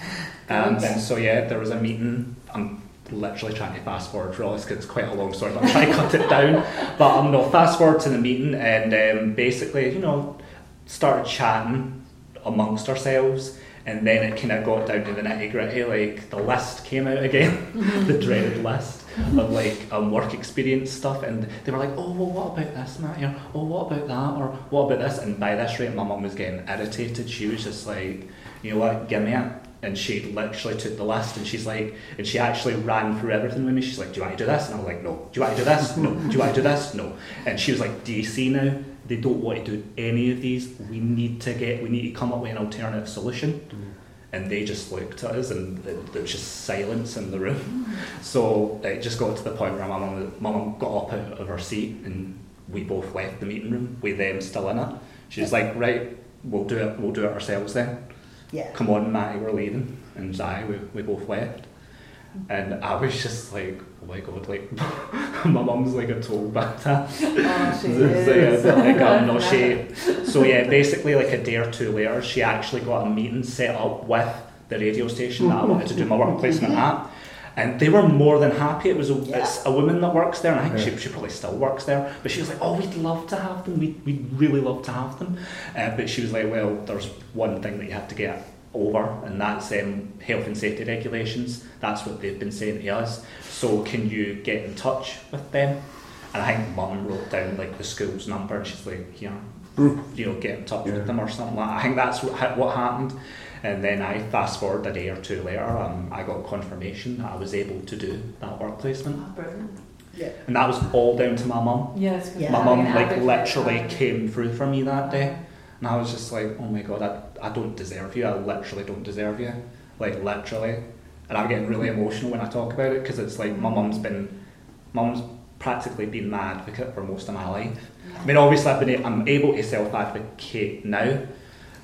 And then so yeah, there was a meeting. I'm literally trying to fast forward through all this because it's quite a long story. but I'm trying to cut it down. But I'm um, no fast forward to the meeting and um, basically, you know, started chatting amongst ourselves. And then it kind of got down to the nitty gritty. Like the list came out again, (laughs) the dreaded list of like um, work experience stuff, and they were like, "Oh, well, what about this, Matt? Know, oh, what about that, or what about this?" And by this rate, my mum was getting irritated. She was just like, "You know what? Give me it." And she literally took the list, and she's like, and she actually ran through everything with me. She's like, "Do you want to do this?" And I was like, "No." "Do you want to do this?" "No." "Do you want to do this?" "No." And she was like, "Do you see now? They don't want to do any of these. We need to get. We need to come up with an alternative solution." and they just looked at us and there was just silence in the room. (laughs) So it just got to the point where my mum, my mum got up out of her seat and we both left the meeting room with them still in it. She's like, right, we'll do it, we'll do it ourselves then. Yeah. Come on, Matty, we're leaving. And I, we, we both left. And I was just like, oh my god, like, (laughs) my mum's like a total bata. Oh, she (laughs) is. like, um, no, she, so yeah, basically like a day or two later, she actually got a meeting set up with the radio station that I wanted to do my work placement at. And they were more than happy. It was a, it's a woman that works there, and I think Yeah. she, she probably still works there. But she was like, "Oh, we'd love to have them. We'd, we'd really love to have them." Uh, but she was like, "Well, there's one thing that you have to get over, and that's um, health and safety regulations. That's what they've been saying to us. So can you get in touch with them?" And I think Mum wrote down like the school's number, and she's like, "Here, you know, get in touch Yeah. with them or something like that." I think that's what, what happened. And then I fast forward a day or two later, um, I got confirmation that I was able to do that work placement, Oh, brilliant. Yeah. and that was all down to my mum. Yes, 'cause Yeah. My mum like advocate. literally came through for me that day, and I was just like, "Oh my god, I, I don't deserve you. I literally don't deserve you, like literally." And I'm getting really emotional when I talk about it because it's like my mum's been, mum's practically been my advocate for most of my life. I mean, obviously, I've been, I'm able to self-advocate now,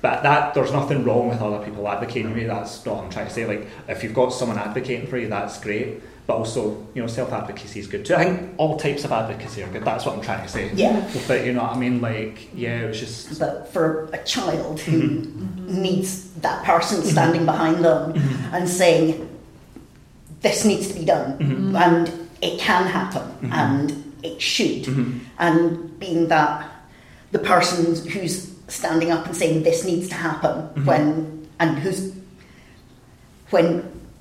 but that there's nothing wrong with other people advocating for you. That's not what I'm trying to say. Like, if you've got someone advocating for you, that's great. But also, you know, self-advocacy is good too. I think all types of advocacy are good. That's what I'm trying to say. Yeah. But you know what I mean? Like, yeah, it was just. But for a child who Mm-hmm. needs that person standing behind them and saying, this needs to be done, Mm-hmm. and it can happen, and it should, Mm-hmm. and being that the person who's standing up and saying this needs to happen Mm-hmm. when and who's when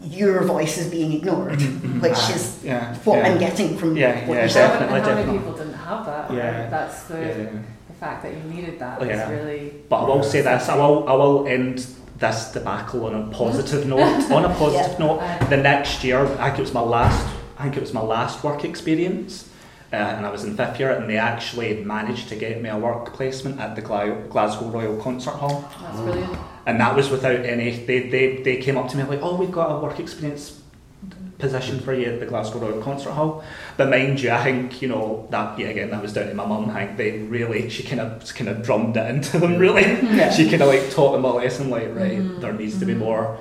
your voice is being ignored, which Ah, is yeah, what yeah. I'm getting from Yeah, what yeah, you're saying. definitely, and how many definitely. people didn't have that? Yeah. Right? That's the, Yeah. the fact that you needed that Oh, is yeah. really. But I will say this: I will, I will end this debacle on a positive note. (laughs) on a positive Yeah. note, the next year, I think it was my last. I think it was my last work experience. Uh, and I was in fifth year, and they actually managed to get me a work placement at the Gla- Glasgow Royal Concert Hall. That's brilliant. And that was without any. They, they, they came up to me like, "Oh, we've got a work experience position for you at the Glasgow Royal Concert Hall." But mind you, I think you know that. Yeah, again, that was down to my mum. I think they really she kind of kind of drummed it into them. (laughs) Really, Yeah. she kind of like taught them a lesson. Like, right, there needs to be more.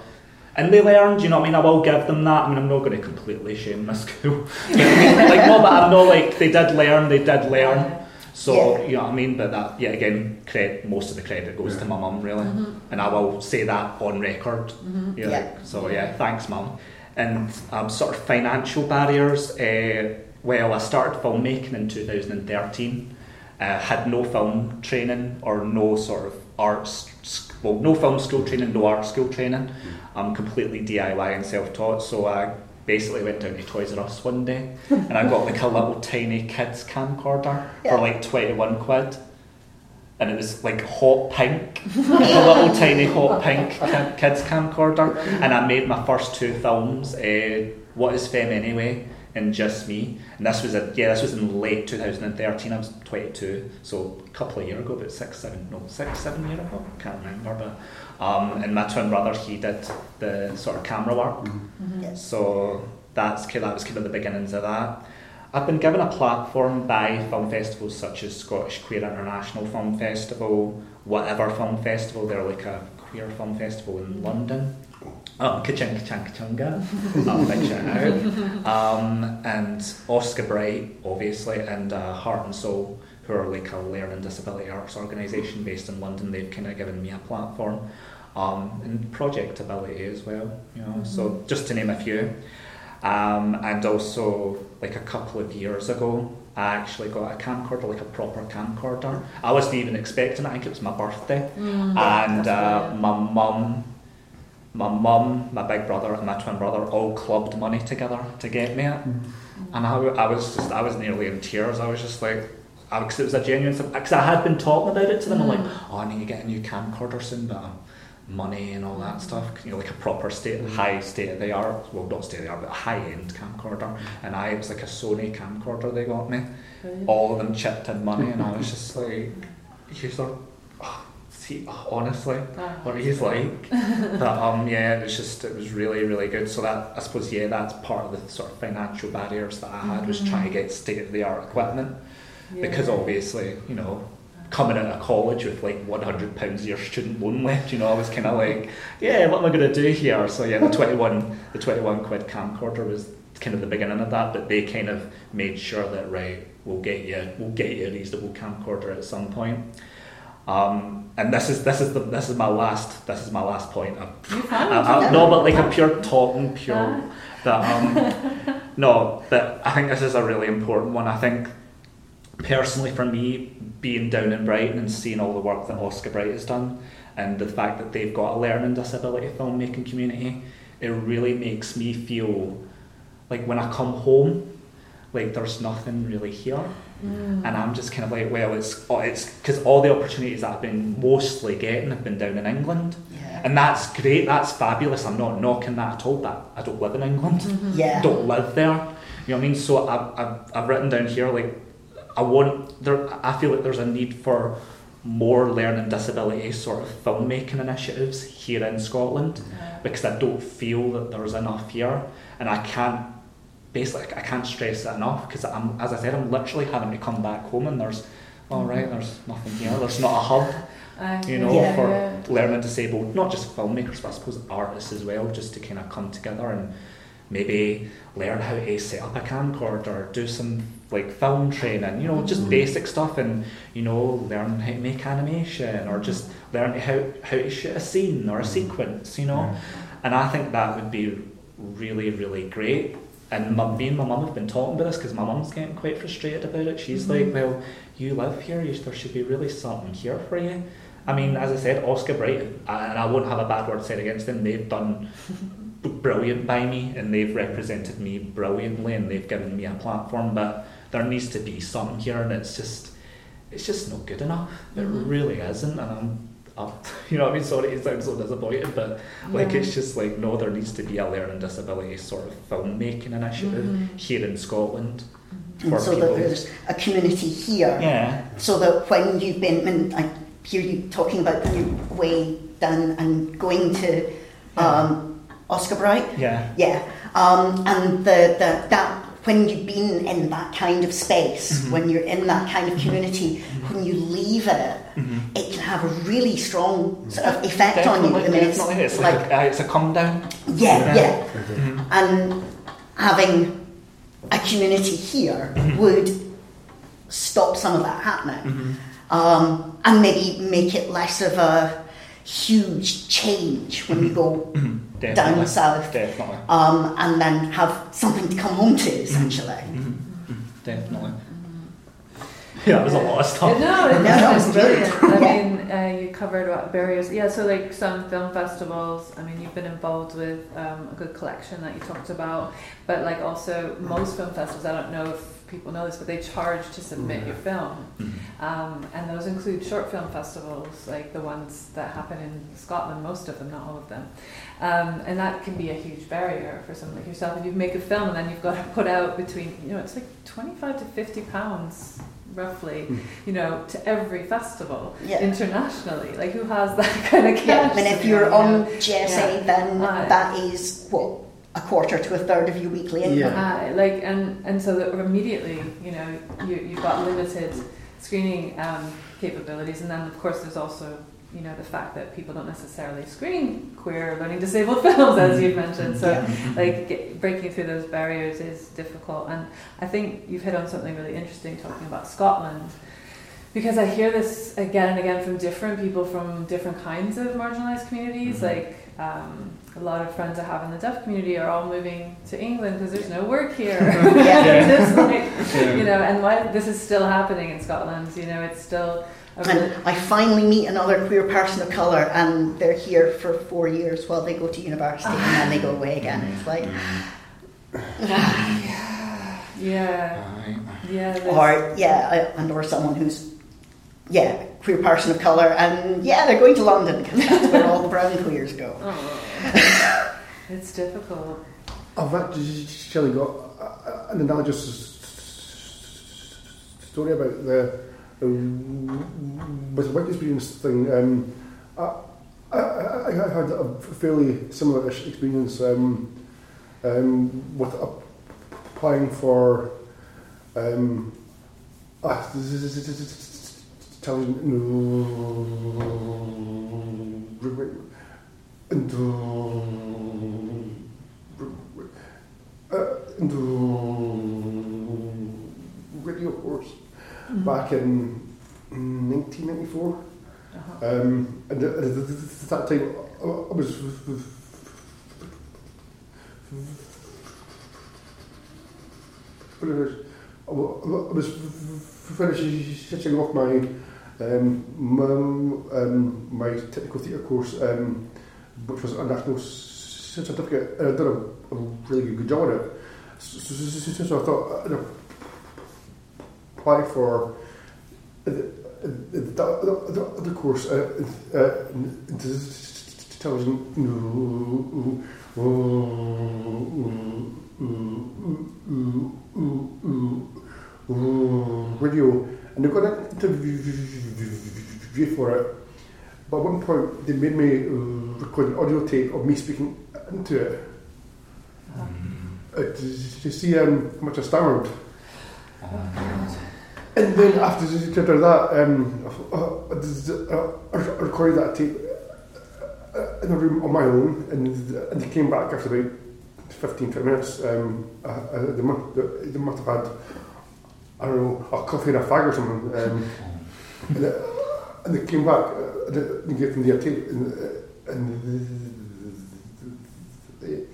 And they learned, you know what I mean? I will give them that. I mean, I'm not going to completely shame my school. But, I mean, like, no, but I'm not like, they did learn, they did learn. So, Yeah. you know what I mean? But that, yeah, again, credit, most of the credit goes to my mum, really. And I will say that on record. You know, Yeah. So, yeah, thanks, mum. And um, sort of financial barriers. Uh, well, I started filmmaking in 2013. Uh, had no film training or no sort of arts, well, no film school training, no art school training. I'm completely DIY and self-taught. So I basically went down to Toys R Us one day and I got like a little tiny kids camcorder Yeah. for like 21 quid. And it was like hot pink, (laughs) a little tiny hot pink kids camcorder. And I made my first two films, uh, What is Femme Anyway and Just Me. And this was a, yeah, this was in late 2013. I was 22, so a couple of years ago, about six, seven, no, six, seven years ago. Can't remember, but um, and my twin brother, he did the sort of camera work. Yes. So that's kind that was kind of the beginnings of that. I've been given a platform by film festivals such as Scottish Queer International Film Festival, whatever film festival. They're like a queer film festival in London. Um, Kaching Kachang Kachunga, (laughs) I'll big shout out. Um, and Oska Bright, obviously, and uh, Heart and Soul, who are like a learning disability arts organisation based in London. They've kind of given me a platform. Um, and Project Ability as well, you know. So just to name a few. Um, and also, like a couple of years ago, I actually got a camcorder, like a proper camcorder. I wasn't even expecting it. I think it was my birthday, and uh, my mum, my mum, my big brother, and my twin brother all clubbed money together to get me it. And I, I was just, I was nearly in tears. I was just like, because it was a genuine, because I had been talking about it to them. I'm like, oh, I need to get a new camcorder soon, but um, money and all that stuff. You know, like a proper state, high state of the art, well, not state of the art, but high end camcorder. And I, it was like a Sony camcorder they got me. Brilliant. All of them chipped in money, and I was (laughs) just like, he's like, oh, see, honestly, Ah. what he's like. (laughs) but um, yeah, it was just, it was really, really good. So that, I suppose, yeah, that's part of the sort of financial barriers that I had was trying to get state of the art equipment Yeah. because obviously, you know, coming out of college with like one hundred pounds of your student loan left, you know, I was kind of like, yeah, what am I going to do here? So yeah, the (laughs) twenty one, the twenty one quid camcorder was kind of the beginning of that, but they kind of made sure that right, we'll get you, we'll get you a reasonable camcorder at some point. Um, and this is this is the this is my last this is my last point. I'm, You found I, I, it. no, but like a pure talking, pure Ah. that um, no, but I think this is a really important one. I think personally for me, being down in Brighton and seeing all the work that Oska Bright has done, and the fact that they've got a learning disability filmmaking community, it really makes me feel like when I come home, like there's nothing really here. Mm. And I'm just kind of like, well, it's oh, it's because all the opportunities that I've been mostly getting have been down in England, Yeah. and that's great, that's fabulous. I'm not knocking that at all, but I don't live in England Yeah. don't live there. You know what I mean? So I've, I've, I've written down here like I want there. I feel like there's a need for more learning disability sort of filmmaking initiatives here in Scotland mm-hmm. because I don't feel that there's enough here, and I can't. Basically, I can't stress it enough because I'm, as I said, I'm literally having to come back home and there's, all right, mm-hmm. there's nothing here. There's not a hub you know, Yeah. for yeah. learning disabled, not just filmmakers, but I suppose artists as well, just to kind of come together and maybe learn how to set up a camcorder, do some like film training, you know, just Mhm. basic stuff, and you know, learn how to make animation or just learn how how to shoot a scene or a sequence, you know, and I think that would be really really great. And my, me and my mum have been talking about this because my mum's getting quite frustrated about it. She's like, "Well, you live here. You, there should be really something here for you." I mean, as I said, Oska Bright, and I won't have a bad word said against them. They've done brilliant by me, and they've represented me brilliantly, and they've given me a platform. But there needs to be something here, and it's just, it's just not good enough. It Mhm. really isn't, and I'm. Up. (laughs) You know I mean? Sorry, it sounds so disappointed, but like Yeah. it's just like no, there needs to be a learning disability sort of filmmaking initiative Mhm. here in Scotland and for so people. that there's a community here. Yeah. So that when you've been, when I hear you talking about the new way down and going to um, Oska Bright, Yeah. yeah, um, and the, the that when you've been in that kind of space, Mm-hmm. when you're in that kind of community, when you leave it, it can have a really strong sort of effect on you. Definitely, I mean, it's definitely. It's like, like a, uh, it's a come down. yeah, yeah. Mhm. And having a community here Mm-hmm. would stop some of that happening. Mm-hmm. Um, and maybe make it less of a huge change when you go (clears throat) Mhm. down south. Definitely. Um, and then have something to come home to, essentially. Mhm. Mhm. Definitely. Yeah, that was a lot of stuff. No, it, No, (laughs) no, it's it's brilliant. I mean, uh, you covered what barriers. Yeah, so like some film festivals. I mean, you've been involved with um, a good collection that you talked about, but like also most film festivals. I don't know if people know this, but they charge to submit your film, Mhm. um, and those include short film festivals, like the ones that happen in Scotland. Most of them, not all of them. Um, and that can be a huge barrier for someone like yourself. If you make a film and then you've got to put out between, you know, it's like 25 to 50 pounds roughly, Mm. you know, to every festival Yeah. internationally. Like, who has that (laughs) kind of cash? Yeah, I mean, if you're on JSA, Yeah. then Aye. that is what a quarter to a third of your weekly income. Yeah. Aye, like, and, and so that immediately, you know, you, you've got limited screening um, capabilities. And then, of course, there's also, you know, the fact that people don't necessarily screen queer, or learning disabled (laughs) films, as you've mentioned. So, Yeah. like get, breaking through those barriers is difficult and i think you've hit on something really interesting talking about scotland because i hear this again and again from different people from different kinds of marginalized communities Mhm. like um, a lot of friends i have in the deaf community are all moving to england because there's no work here (laughs) Yeah. (laughs) It's like, Yeah. you know and why this is still happening in scotland you know it's still And I finally meet another queer person of colour, and they're here for four years while they go to university, and then they go away again. It's like, (sighs) yeah Aye. yeah or yeah, and or someone who's yeah, queer person of colour, and yeah, they're going to London because (laughs) that's where all the brown queers go. oh, (laughs) it's difficult I've actually got uh, an analogous story about the uh, with the work experience thing. Um, I, I, I I had a fairly similar experience um, um, with applying for um, uh, uh, into radio course back in 1994. uh-huh. Um, and at at that time, I I was I was finishing off my um, um, my technical theatre course, um, which was a national certificate, and I did a, a really good job on it. So, so, so, I thought I'd apply for the, the, course uh, uh, television. Radio, and they got an interview for it. But at one point, they made me uh, record an audio tape of me speaking into it uh, to, to see um, how much I stammered. And then after, after that, um, uh, uh, I recorded that tape uh, in a room on my own, and, and they came back after about 15, 20 minutes. Um, uh, uh, they, must, they must have had, I don't know, a coffee and a fag or something. Um, and, and they came back, they gave them tape, and, and they,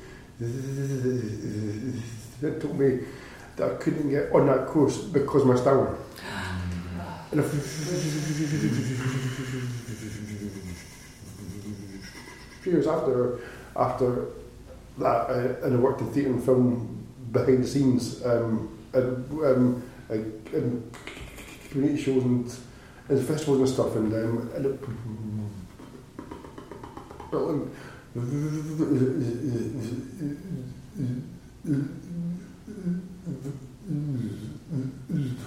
they told me that I couldn't get on that course because my stammer. And a few years after, after that, uh, and I worked in theatre and film behind the scenes, um, and, um, and, and community shows and, and festivals and stuff. And, um, and it,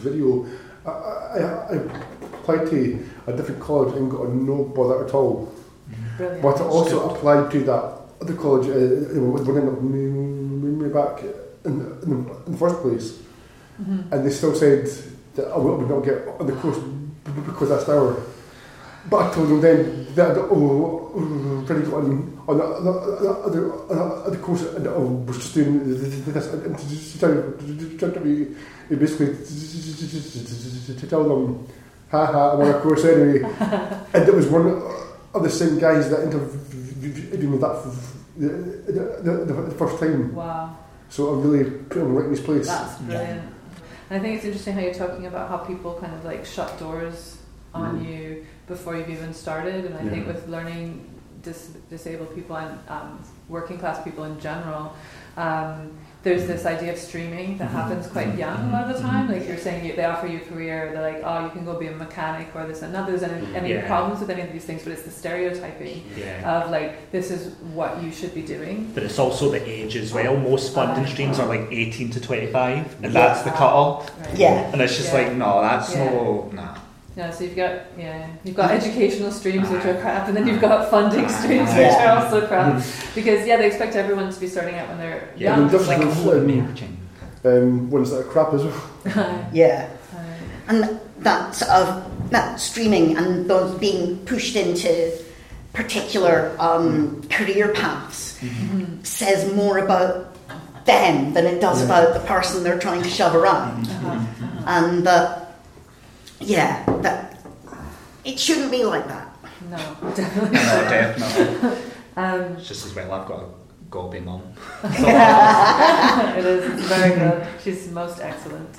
video. I, I, I applied to a different college and got a no bother at all. Brilliant. But I also Good. applied to that other college uh, when they got me back in, in, in the first place. Mhm. And they still said that I would would not get on the course because that's hour. But I told them then that oh, oh, really got on, on the other, other, other course and I was just doing this and just trying trying to be basically to tell them, ha ha, I'm on a course anyway. (laughs) and it was one of the same guys that interviewed me that the, the, the, the first time. Wow. So I really put him right in his place. That's brilliant. And I think it's interesting how you're talking about how people kind of like shut doors on Mm. you before you've even started. And I think with learning dis- disabled people and um, working class people in general, um, there's this idea of streaming that Mhm. happens quite mm-hmm. young a lot of the mm-hmm. time. Like you're saying, you, they offer you a career. They're like, oh, you can go be a mechanic or this and that. There's any, any Yeah. problems with any of these things, but it's the stereotyping Yeah. of like this is what you should be doing. But it's also the age as well. Most uh-huh. funding streams are like 18 to 25, and Yeah. that's the cut off. Right? Yeah. And it's just Yeah. like, no, that's Yeah. no, nah. Yeah, so you've got yeah, you've got educational streams which are crap, and then you've got funding streams which are also crap. Because yeah, they expect everyone to be starting out when they're Yeah, young. just like like, um. Um, ones that are crap as well. (laughs) Yeah. Uh, And that sort of that streaming and those being pushed into particular um, career paths mhm, says more about them than it does Yeah. about the person they're trying to shove around. uh-huh, uh-huh. And that, yeah, that it shouldn't be like that. No, (laughs) definitely. No, definitely. Um, It's just as well I've got a gobby mum. (laughs) (laughs) it is it's very good. She's most excellent.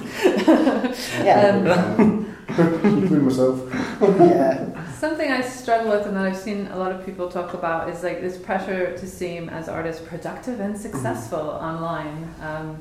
Yeah. Um, Including myself. yeah. Something I struggle with and that I've seen a lot of people talk about is like this pressure to seem as artists productive and successful online. Um,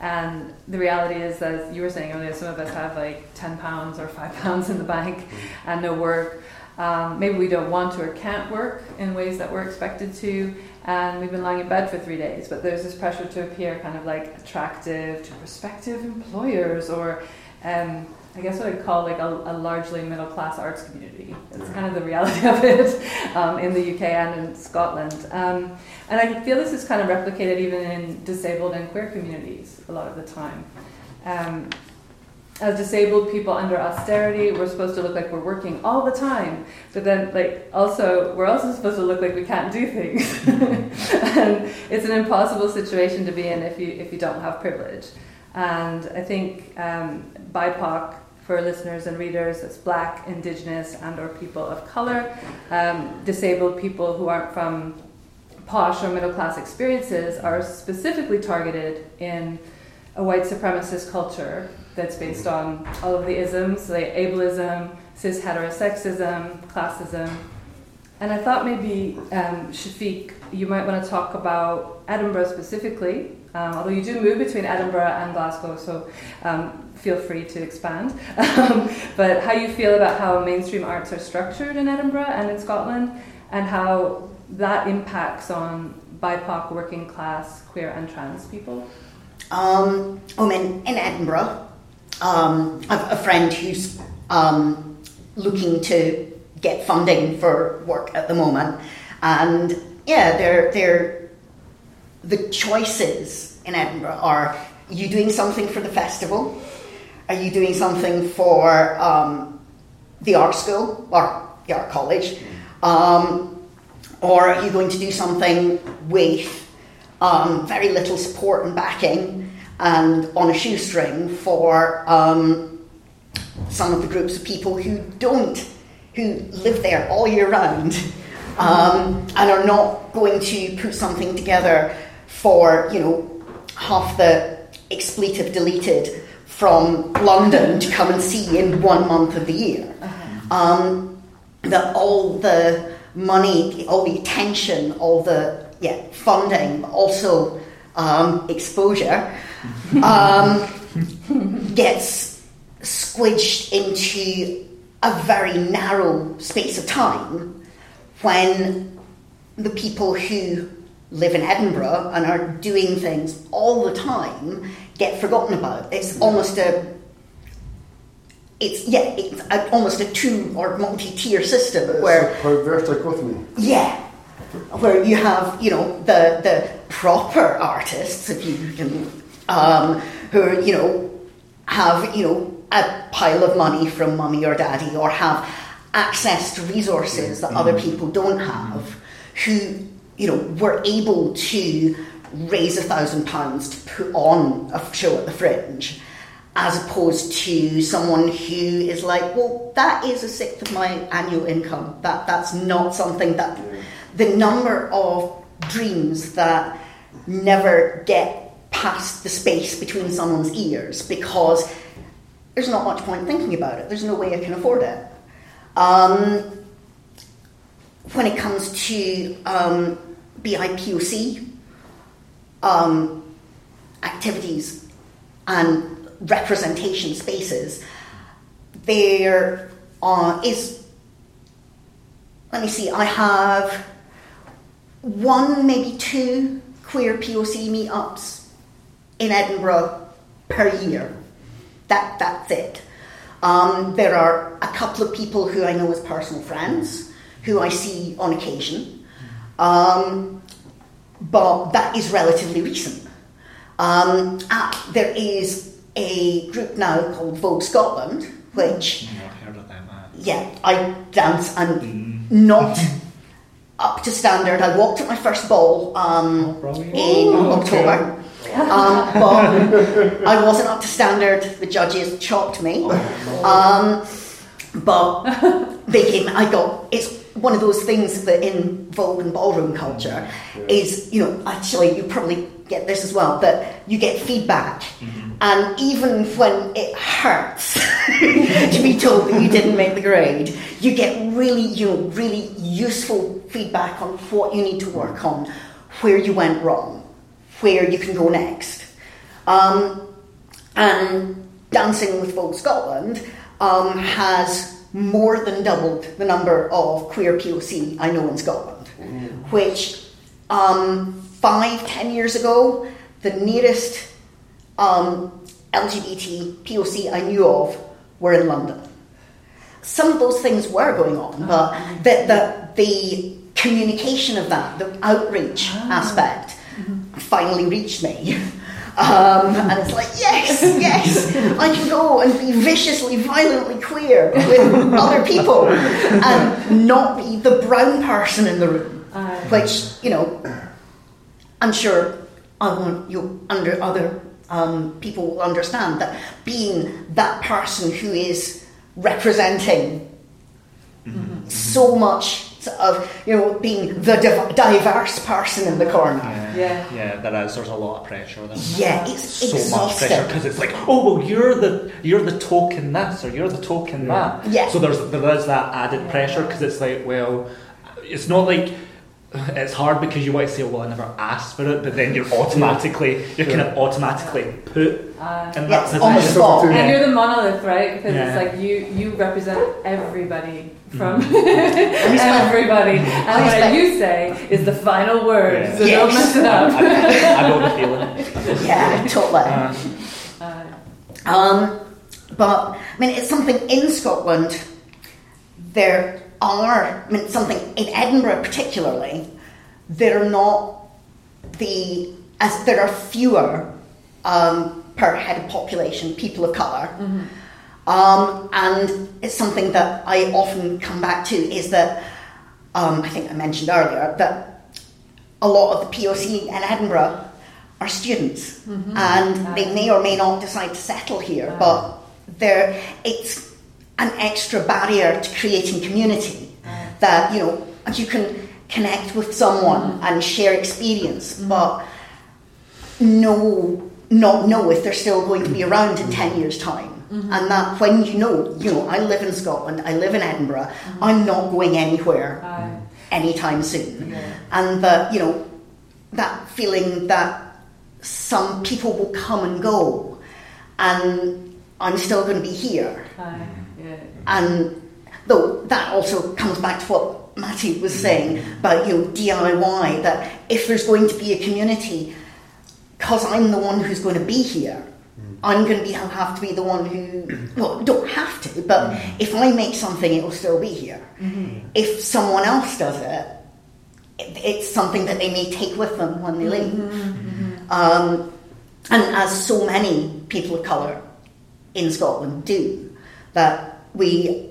and the reality is as you were saying earlier, some of us have like ten pounds or five (laughs) pounds in the bank and no work. Um, maybe we don't want to or can't work in ways that we're expected to, and we've been lying in bed for three days. But there's this pressure to appear kind of like attractive to prospective employers, or um, I guess what I'd call like a, a largely middle class arts community. It's kind of the reality (laughs) of it um, in the UK and in Scotland. Um, and I feel this is kind of replicated even in disabled and queer communities a lot of the time. Um, as disabled people under austerity, we're supposed to look like we're working all the time, but then like also we're also supposed to look like we can't do things, (laughs) and it's an impossible situation to be in if you if you don't have privilege. And I think um, BIPOC for listeners and readers, it's Black, Indigenous, and/or people of color, um, disabled people who aren't from posh or middle class experiences are specifically targeted in a white supremacist culture that's based on all of the isms, like ableism, cis heterosexism, classism. And I thought maybe, um, Shafiq, you might want to talk about Edinburgh specifically, um, although you do move between Edinburgh and Glasgow, so um, feel free to expand. (laughs) Um, but how you feel about how mainstream arts are structured in Edinburgh and in Scotland, and how that impacts on BIPOC, working class, queer, and trans people. Um, I'm in, in Edinburgh. Um, I've a friend who's um, looking to get funding for work at the moment, and yeah, they're they're the choices in Edinburgh are: you doing something for the festival? Are you doing something for um, the art school or the art college? Um, or are you going to do something with um, very little support and backing and on a shoestring for um, some of the groups of people who don't, who live there all year round um, and are not going to put something together for, you know, half the expletive deleted from London to come and see in one month of the year. Um, that all the money, all the attention, all the yeah funding, also um, exposure, (laughs) um, gets squidged into a very narrow space of time when the people who live in Edinburgh and are doing things all the time get forgotten about. It's almost a it's yeah, it's a, almost a two or multi-tier system It's where a perverse dichotomy. yeah, where you have you know the the proper artists, if you can, um, who you know have you know a pile of money from mummy or daddy, or have access to resources that other people don't have, who you know were able to raise a thousand pounds to put on a show at the Fringe. As opposed to someone who is like, well, that is a sixth of my annual income. That that's not something that the number of dreams that never get past the space between someone's ears because there's not much point thinking about it. There's no way I can afford it. Um, when it comes to um, BIPOC um, activities and representation spaces, there uh, is, let me see, I have one, maybe two queer POC meetups in Edinburgh per year. That, that's it. Um, there are a couple of people who I know as personal friends, who I see on occasion, um, but that is relatively recent. Um, ah, there is a group now called Vogue Scotland, which Yeah, I've heard of them. uh, yeah, I dance and not up to standard. I walked at my first ball um, brilliant. in Oh, okay. October. Um, but I wasn't up to standard. The judges chopped me. Um, but they came. I got. It's one of those things that in Vogue and ballroom culture is, you know, actually you probably get this as well that you get feedback, and even when it hurts (laughs) to be told that you didn't make the grade, you get really, you know, really useful feedback on what you need to work on, where you went wrong where you can go next. Um, and Dancing with Vogue Scotland um, has more than doubled the number of queer POC I know in Scotland, which um, five, ten years ago, the nearest um, LGBT POC I knew of were in London. Some of those things were going on, but the, the, the communication of that, the outreach aspect, finally reached me. (laughs) Um, and it's like, yes, yes, I can go and be viciously, violently queer with other people and not be the brown person in the room. Aye. Which, you know, I'm sure I want you under other um, people will understand that being that person who is representing so much sort of, you know, being the div- diverse person in the corner. Yeah. Yeah. yeah, there is. There's a lot of pressure. There's Yeah, it's so much pressure because it's like, oh well, you're the you're the token this or you're the token that. Yeah. So there's there is that added pressure because it's like, well, it's not like it's hard because you want to say, well, I never asked for it, but then you're automatically you're kind of automatically put Uh, in Yes, that on the position. spot. and you're the monolith, right? Because Yeah. it's like you you represent everybody from (laughs) Mm-hmm. everybody, and what you say is the final word. Yeah. So don't Yes. mess it up. I, I know the feeling. (laughs) Yeah, totally. Uh, Uh, Um, but I mean, it's something in Scotland. There are, I mean, something in Edinburgh particularly. There are not the as there are fewer um, per head of population people of color, um, and it's something that I often come back to is that um, I think I mentioned earlier that a lot of the POC in Edinburgh are students, and they may or may not decide to settle here, but there it's an extra barrier to creating community. Mm. That you know you can connect with someone and share experience, mm. but know not know if they're still going to be around in ten years' time. Mm-hmm. And that when you know, you know, I live in Scotland, I live in Edinburgh, mm-hmm. I'm not going anywhere anytime soon. Yeah. And that, you know, that feeling that some people will come and go and I'm still going to be here. Yeah. And though that also comes back to what Matty was saying about, you know, DIY, that if there's going to be a community, because I'm the one who's going to be here, mm. I'm going to be have to be the one who well don't have to, but mm. if I make something, it will still be here. Mm-hmm. If someone else does it, it, it's something that they may take with them when they leave. Mm-hmm. Mm-hmm. Um, and as so many people of colour in Scotland do, that we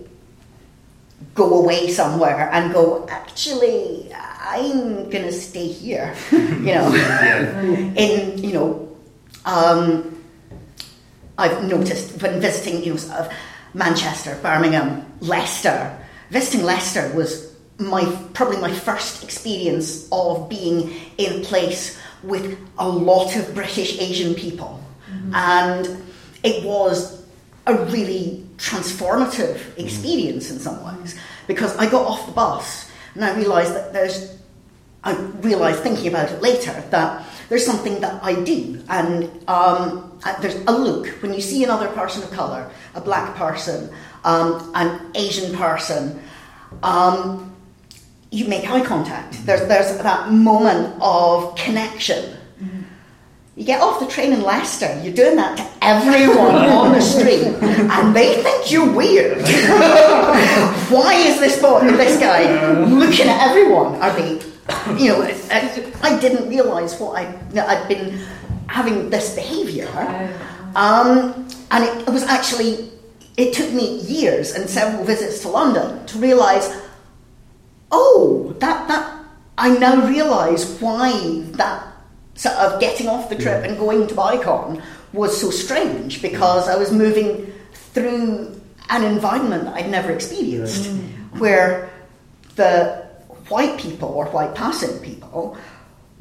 go away somewhere and go, actually, I'm going to stay here, (laughs) you know, (laughs) in, you know, um, I've noticed when visiting, you know, sort of Manchester, Birmingham, Leicester, visiting Leicester was my probably my first experience of being in a place with a lot of British Asian people, and it was a really transformative experience in some ways because I got off the bus and I realised that there's I realised thinking about it later that there's something that I do, and um, uh, there's a look when you see another person of colour, a black person, um, an Asian person. Um, you make eye contact. There's there's that moment of connection. You get off the train in Leicester, you're doing that to everyone on the street, and they think you're weird. (laughs) Why is this boy, this guy looking at everyone? Are they, you know, I, I didn't realise what I, I'd been having this behaviour. Um, and it, it was actually, it took me years and several visits to London to realise oh, that that I now realise why that sort of getting off the trip and going to Bicon was so strange because I was moving through an environment that I'd never experienced, mm. where the white people or white passing people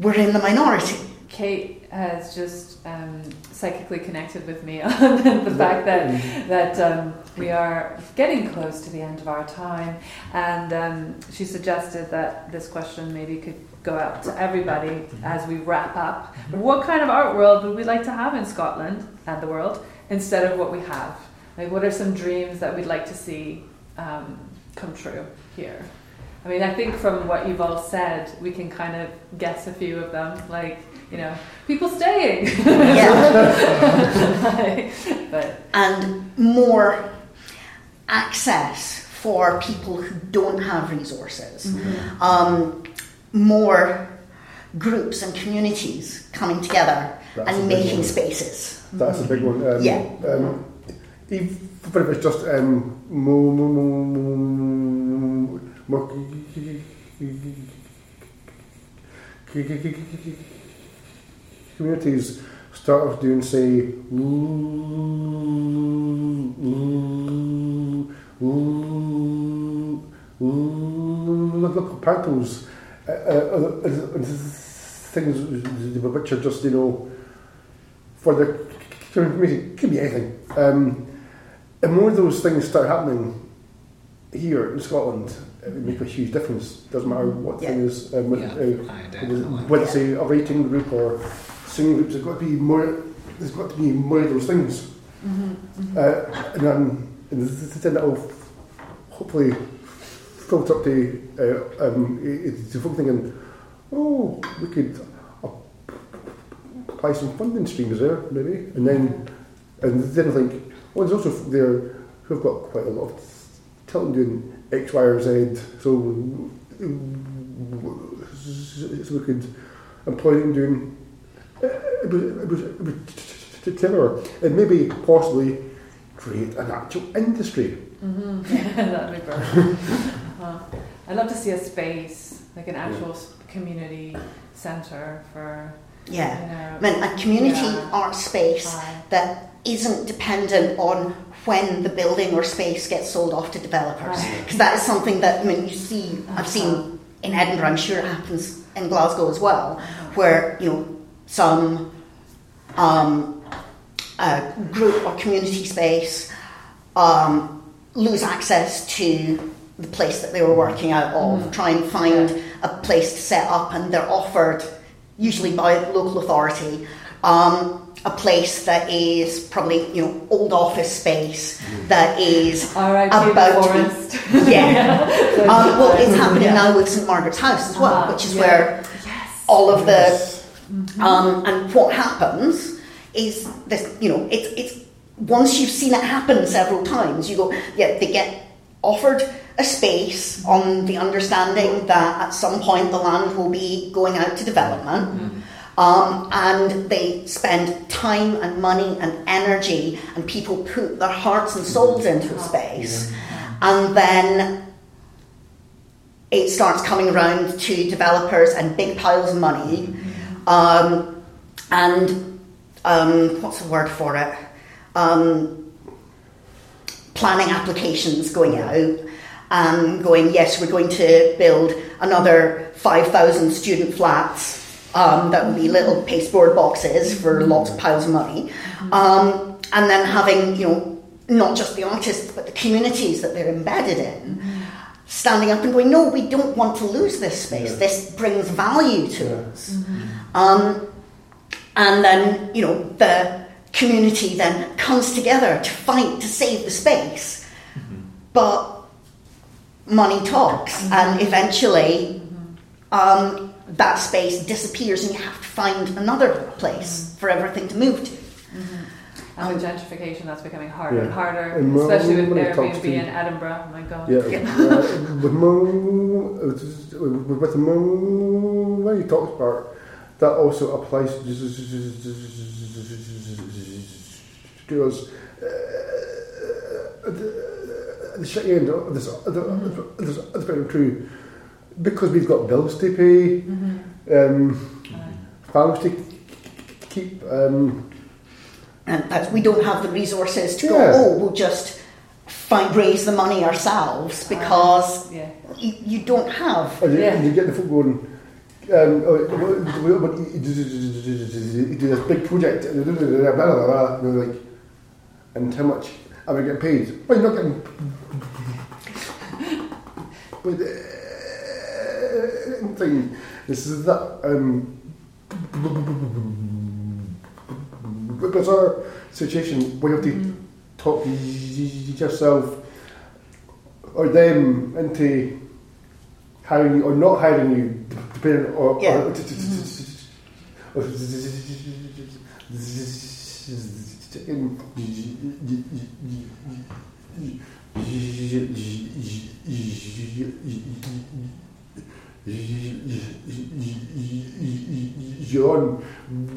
were in the minority. Kate has just um, psychically connected with me (laughs) on the fact that that um, we are getting close to the end of our time, and um, she suggested that this question maybe could go out to everybody as we wrap up. What kind of art world would we like to have in Scotland and the world instead of what we have? Like, what are some dreams that we'd like to see um, come true here? I mean, I think from what you've all said, we can kind of guess a few of them. Like, you know, people staying. Yeah. but and more access for people who don't have resources. Um, more groups and communities coming together That's and making one. spaces. That's a big one. Um, Yeah. Um, even if it's just um, more, more, more, more, more communities start off doing say ooh, ooh, ooh, ooh, look, look pantos, uh, uh, uh, things which are just you know for the community it could be anything. Um, and more of those things start happening here in Scotland, it would make a huge difference. Doesn't matter what Yeah. thing is, um, with, Yeah, uh, whether- whether it's a, a writing group or singing groups. There's got to be more. There's got to be more of those things. Uh, and then and then that will hopefully filter up to uh, um, to folk thinking, oh, we could apply some funding streams there, maybe, and then and then I think, well, there's also there who've got quite a lot of talent doing X, Y, or Z, so so we could employ them doing uh, it was, it was, it was t- t- clever and maybe possibly create an actual industry. (laughs) that'd be brilliant. Uh, I'd love to see a space, like an actual s community centre for, Yeah. you know. I mean, a community Yeah. art space Aye. that isn't dependent on when the building or space gets sold off to developers. Right. Because that is something that I mean, you see, I've seen in Edinburgh, I'm sure it happens in Glasgow as well, where, you know, some um, uh, group or community space um, lose access to the place that they were working out of, try and find a place to set up, and they're offered, usually by local authority, um, a place that is probably you know old office space that is R.I.P. about the to be- forest. (laughs) yeah. So (laughs) um, well, it's happening yeah. now with St Margaret's House as well, Ah, which is yeah. where Yes. all of the um, and what happens is this, you know, it's, it's once you've seen it happen several times, you go, yeah, they get offered a space on the understanding that at some point the land will be going out to development. Mm-hmm. Um, and they spend time and money and energy, and people put their hearts and souls into a space, and then it starts coming around to developers and big piles of money, um, and um, what's the word for it? Um, planning applications going out and going, yes, we're going to build another 5,000 student flats um, that would be little pasteboard boxes for lots of piles of money. Um, and then having, you know, not just the artists, but the communities that they're embedded in, standing up and going, no, we don't want to lose this space. This brings value to yeah. us. Mm-hmm. Um, and then, you know, the community then comes together to fight to save the space. Mm-hmm. But money talks, mm-hmm. and eventually um, that space disappears, and you have to find another place for everything to move to. And with gentrification, that's becoming harder yeah. and harder, and especially with Airbnb in Edinburgh. Oh my God. Yeah, yeah. uh, with, with, with the when you talk about that also applies to us. Uh, the shitty end of this, this, this bit true because we've got bills to pay, mm-hmm. um, farms to keep. Um, and as we don't have the resources to yeah. go, oh, we'll just find raise the money ourselves because uh, yeah. you, you, don't have. And you, yeah. you get the foot going. Um, do this big project, and like, and how much am I getting paid? Well, you're not getting but uh, thing this is that um, bizarre situation where you have to mm. talk yourself or them into hiring you or not hiring you, depending on. Yeah. Or, John,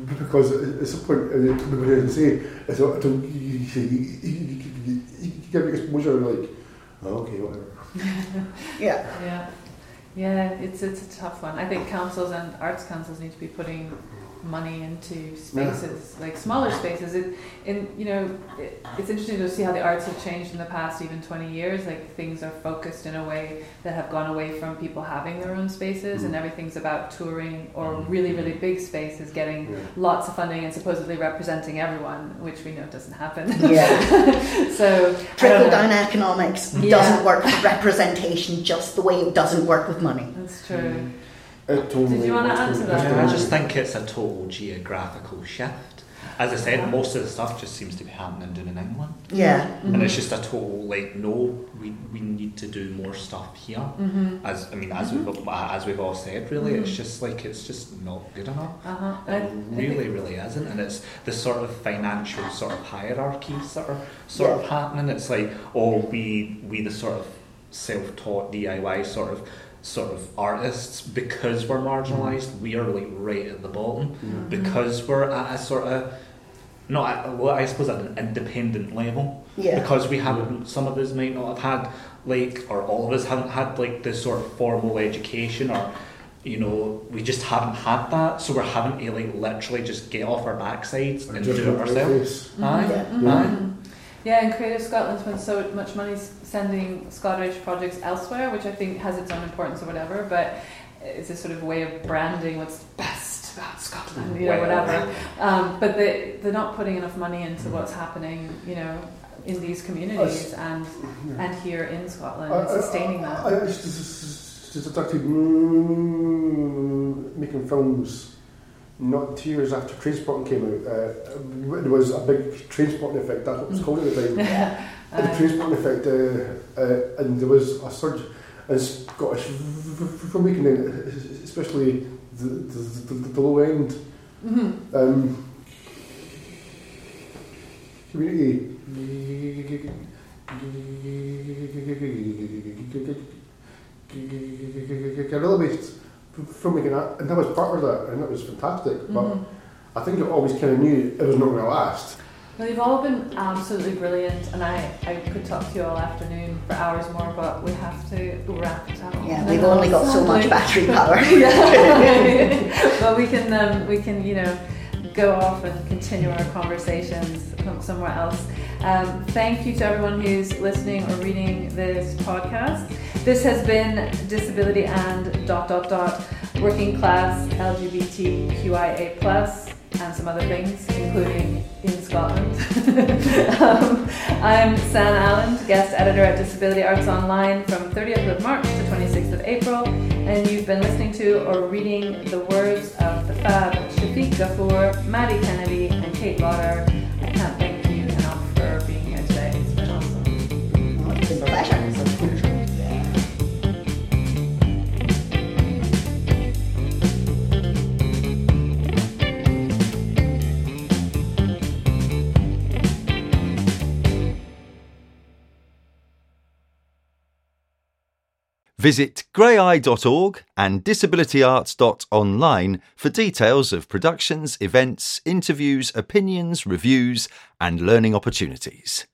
because at some point, uh, say, I thought, you, you get exposure and like, oh, okay, whatever. (laughs) yeah. Yeah. Yeah, it's it's a tough one. I think councils and arts councils need to be putting money into spaces yeah. like smaller spaces it in you know it, it's interesting to see how the arts have changed in the past even 20 years like things are focused in a way that have gone away from people having their own spaces mm. and everything's about touring or mm. really really big spaces getting yeah. lots of funding and supposedly representing everyone which we know doesn't happen yeah (laughs) so trickle down economics yeah. doesn't work with representation just the way it doesn't work with money that's true mm. Did you want to answer that? I just think it's a total geographical shift. As I said, yeah. most of the stuff just seems to be happening down in England. Yeah. Mm-hmm. And it's just a total like, no, we, we need to do more stuff here. Mm-hmm. As I mean, as mm-hmm. we've as we've all said, really, it's mm-hmm. just like it's just not good enough. Uh-huh. It really, really isn't. And it's the sort of financial sort of hierarchies that are sort yeah. of happening. It's like, oh, we we the sort of self-taught DIY sort of sort of artists because we're marginalised mm. we are like right at the bottom mm. because we're at a sort of not at, well I suppose at an independent level yeah. because we haven't some of us might not have had like or all of us haven't had like this sort of formal education or you know we just haven't had that so we're having to like literally just get off our backsides and, and do it ourselves mm-hmm. aye, yeah. aye. Yeah, and Creative Scotland spends so much money sending Scottish projects elsewhere, which I think has its own importance or whatever, but it's a sort of way of branding what's best about Scotland, you know, whatever. Um, but they, they're not putting enough money into mm. what's happening, you know, in these communities and and here in Scotland, and sustaining that. I, I, just, just, making films not two years after Trainspotting came out, uh, there was a big Trainspotting effect, that's what it was called at the time. (laughs) the Trainspotting effect, uh, uh, and there was a surge in Scottish filmmaking, especially the, the, the, the low end. Mm-hmm. Um, community. Guerrilla-based filmmaking, and that was part of that, and it was fantastic. But I think I always kind of knew it was not going to last. Well, you've all been absolutely brilliant, and I, I could talk to you all afternoon for hours more, but we have to wrap it up. Yeah, we've only got so much battery power. (laughs) yeah. (laughs) but we can um, we can you know go off and continue our conversations from somewhere else. Um, thank you to everyone who's listening or reading this podcast. This has been disability and dot dot dot working class LGBTQIA plus and some other things, including in Scotland. (laughs) um, I'm San Allen, guest editor at Disability Arts Online from 30th of March to 26th of April, and you've been listening to or reading the words of the fab Shafiq Ghafoor, Maddie Kennedy, and Kate Lauder. I can't It's been a pleasure. Visit graeae.org and disabilityarts.online for details of productions, events, interviews, opinions, reviews, and learning opportunities.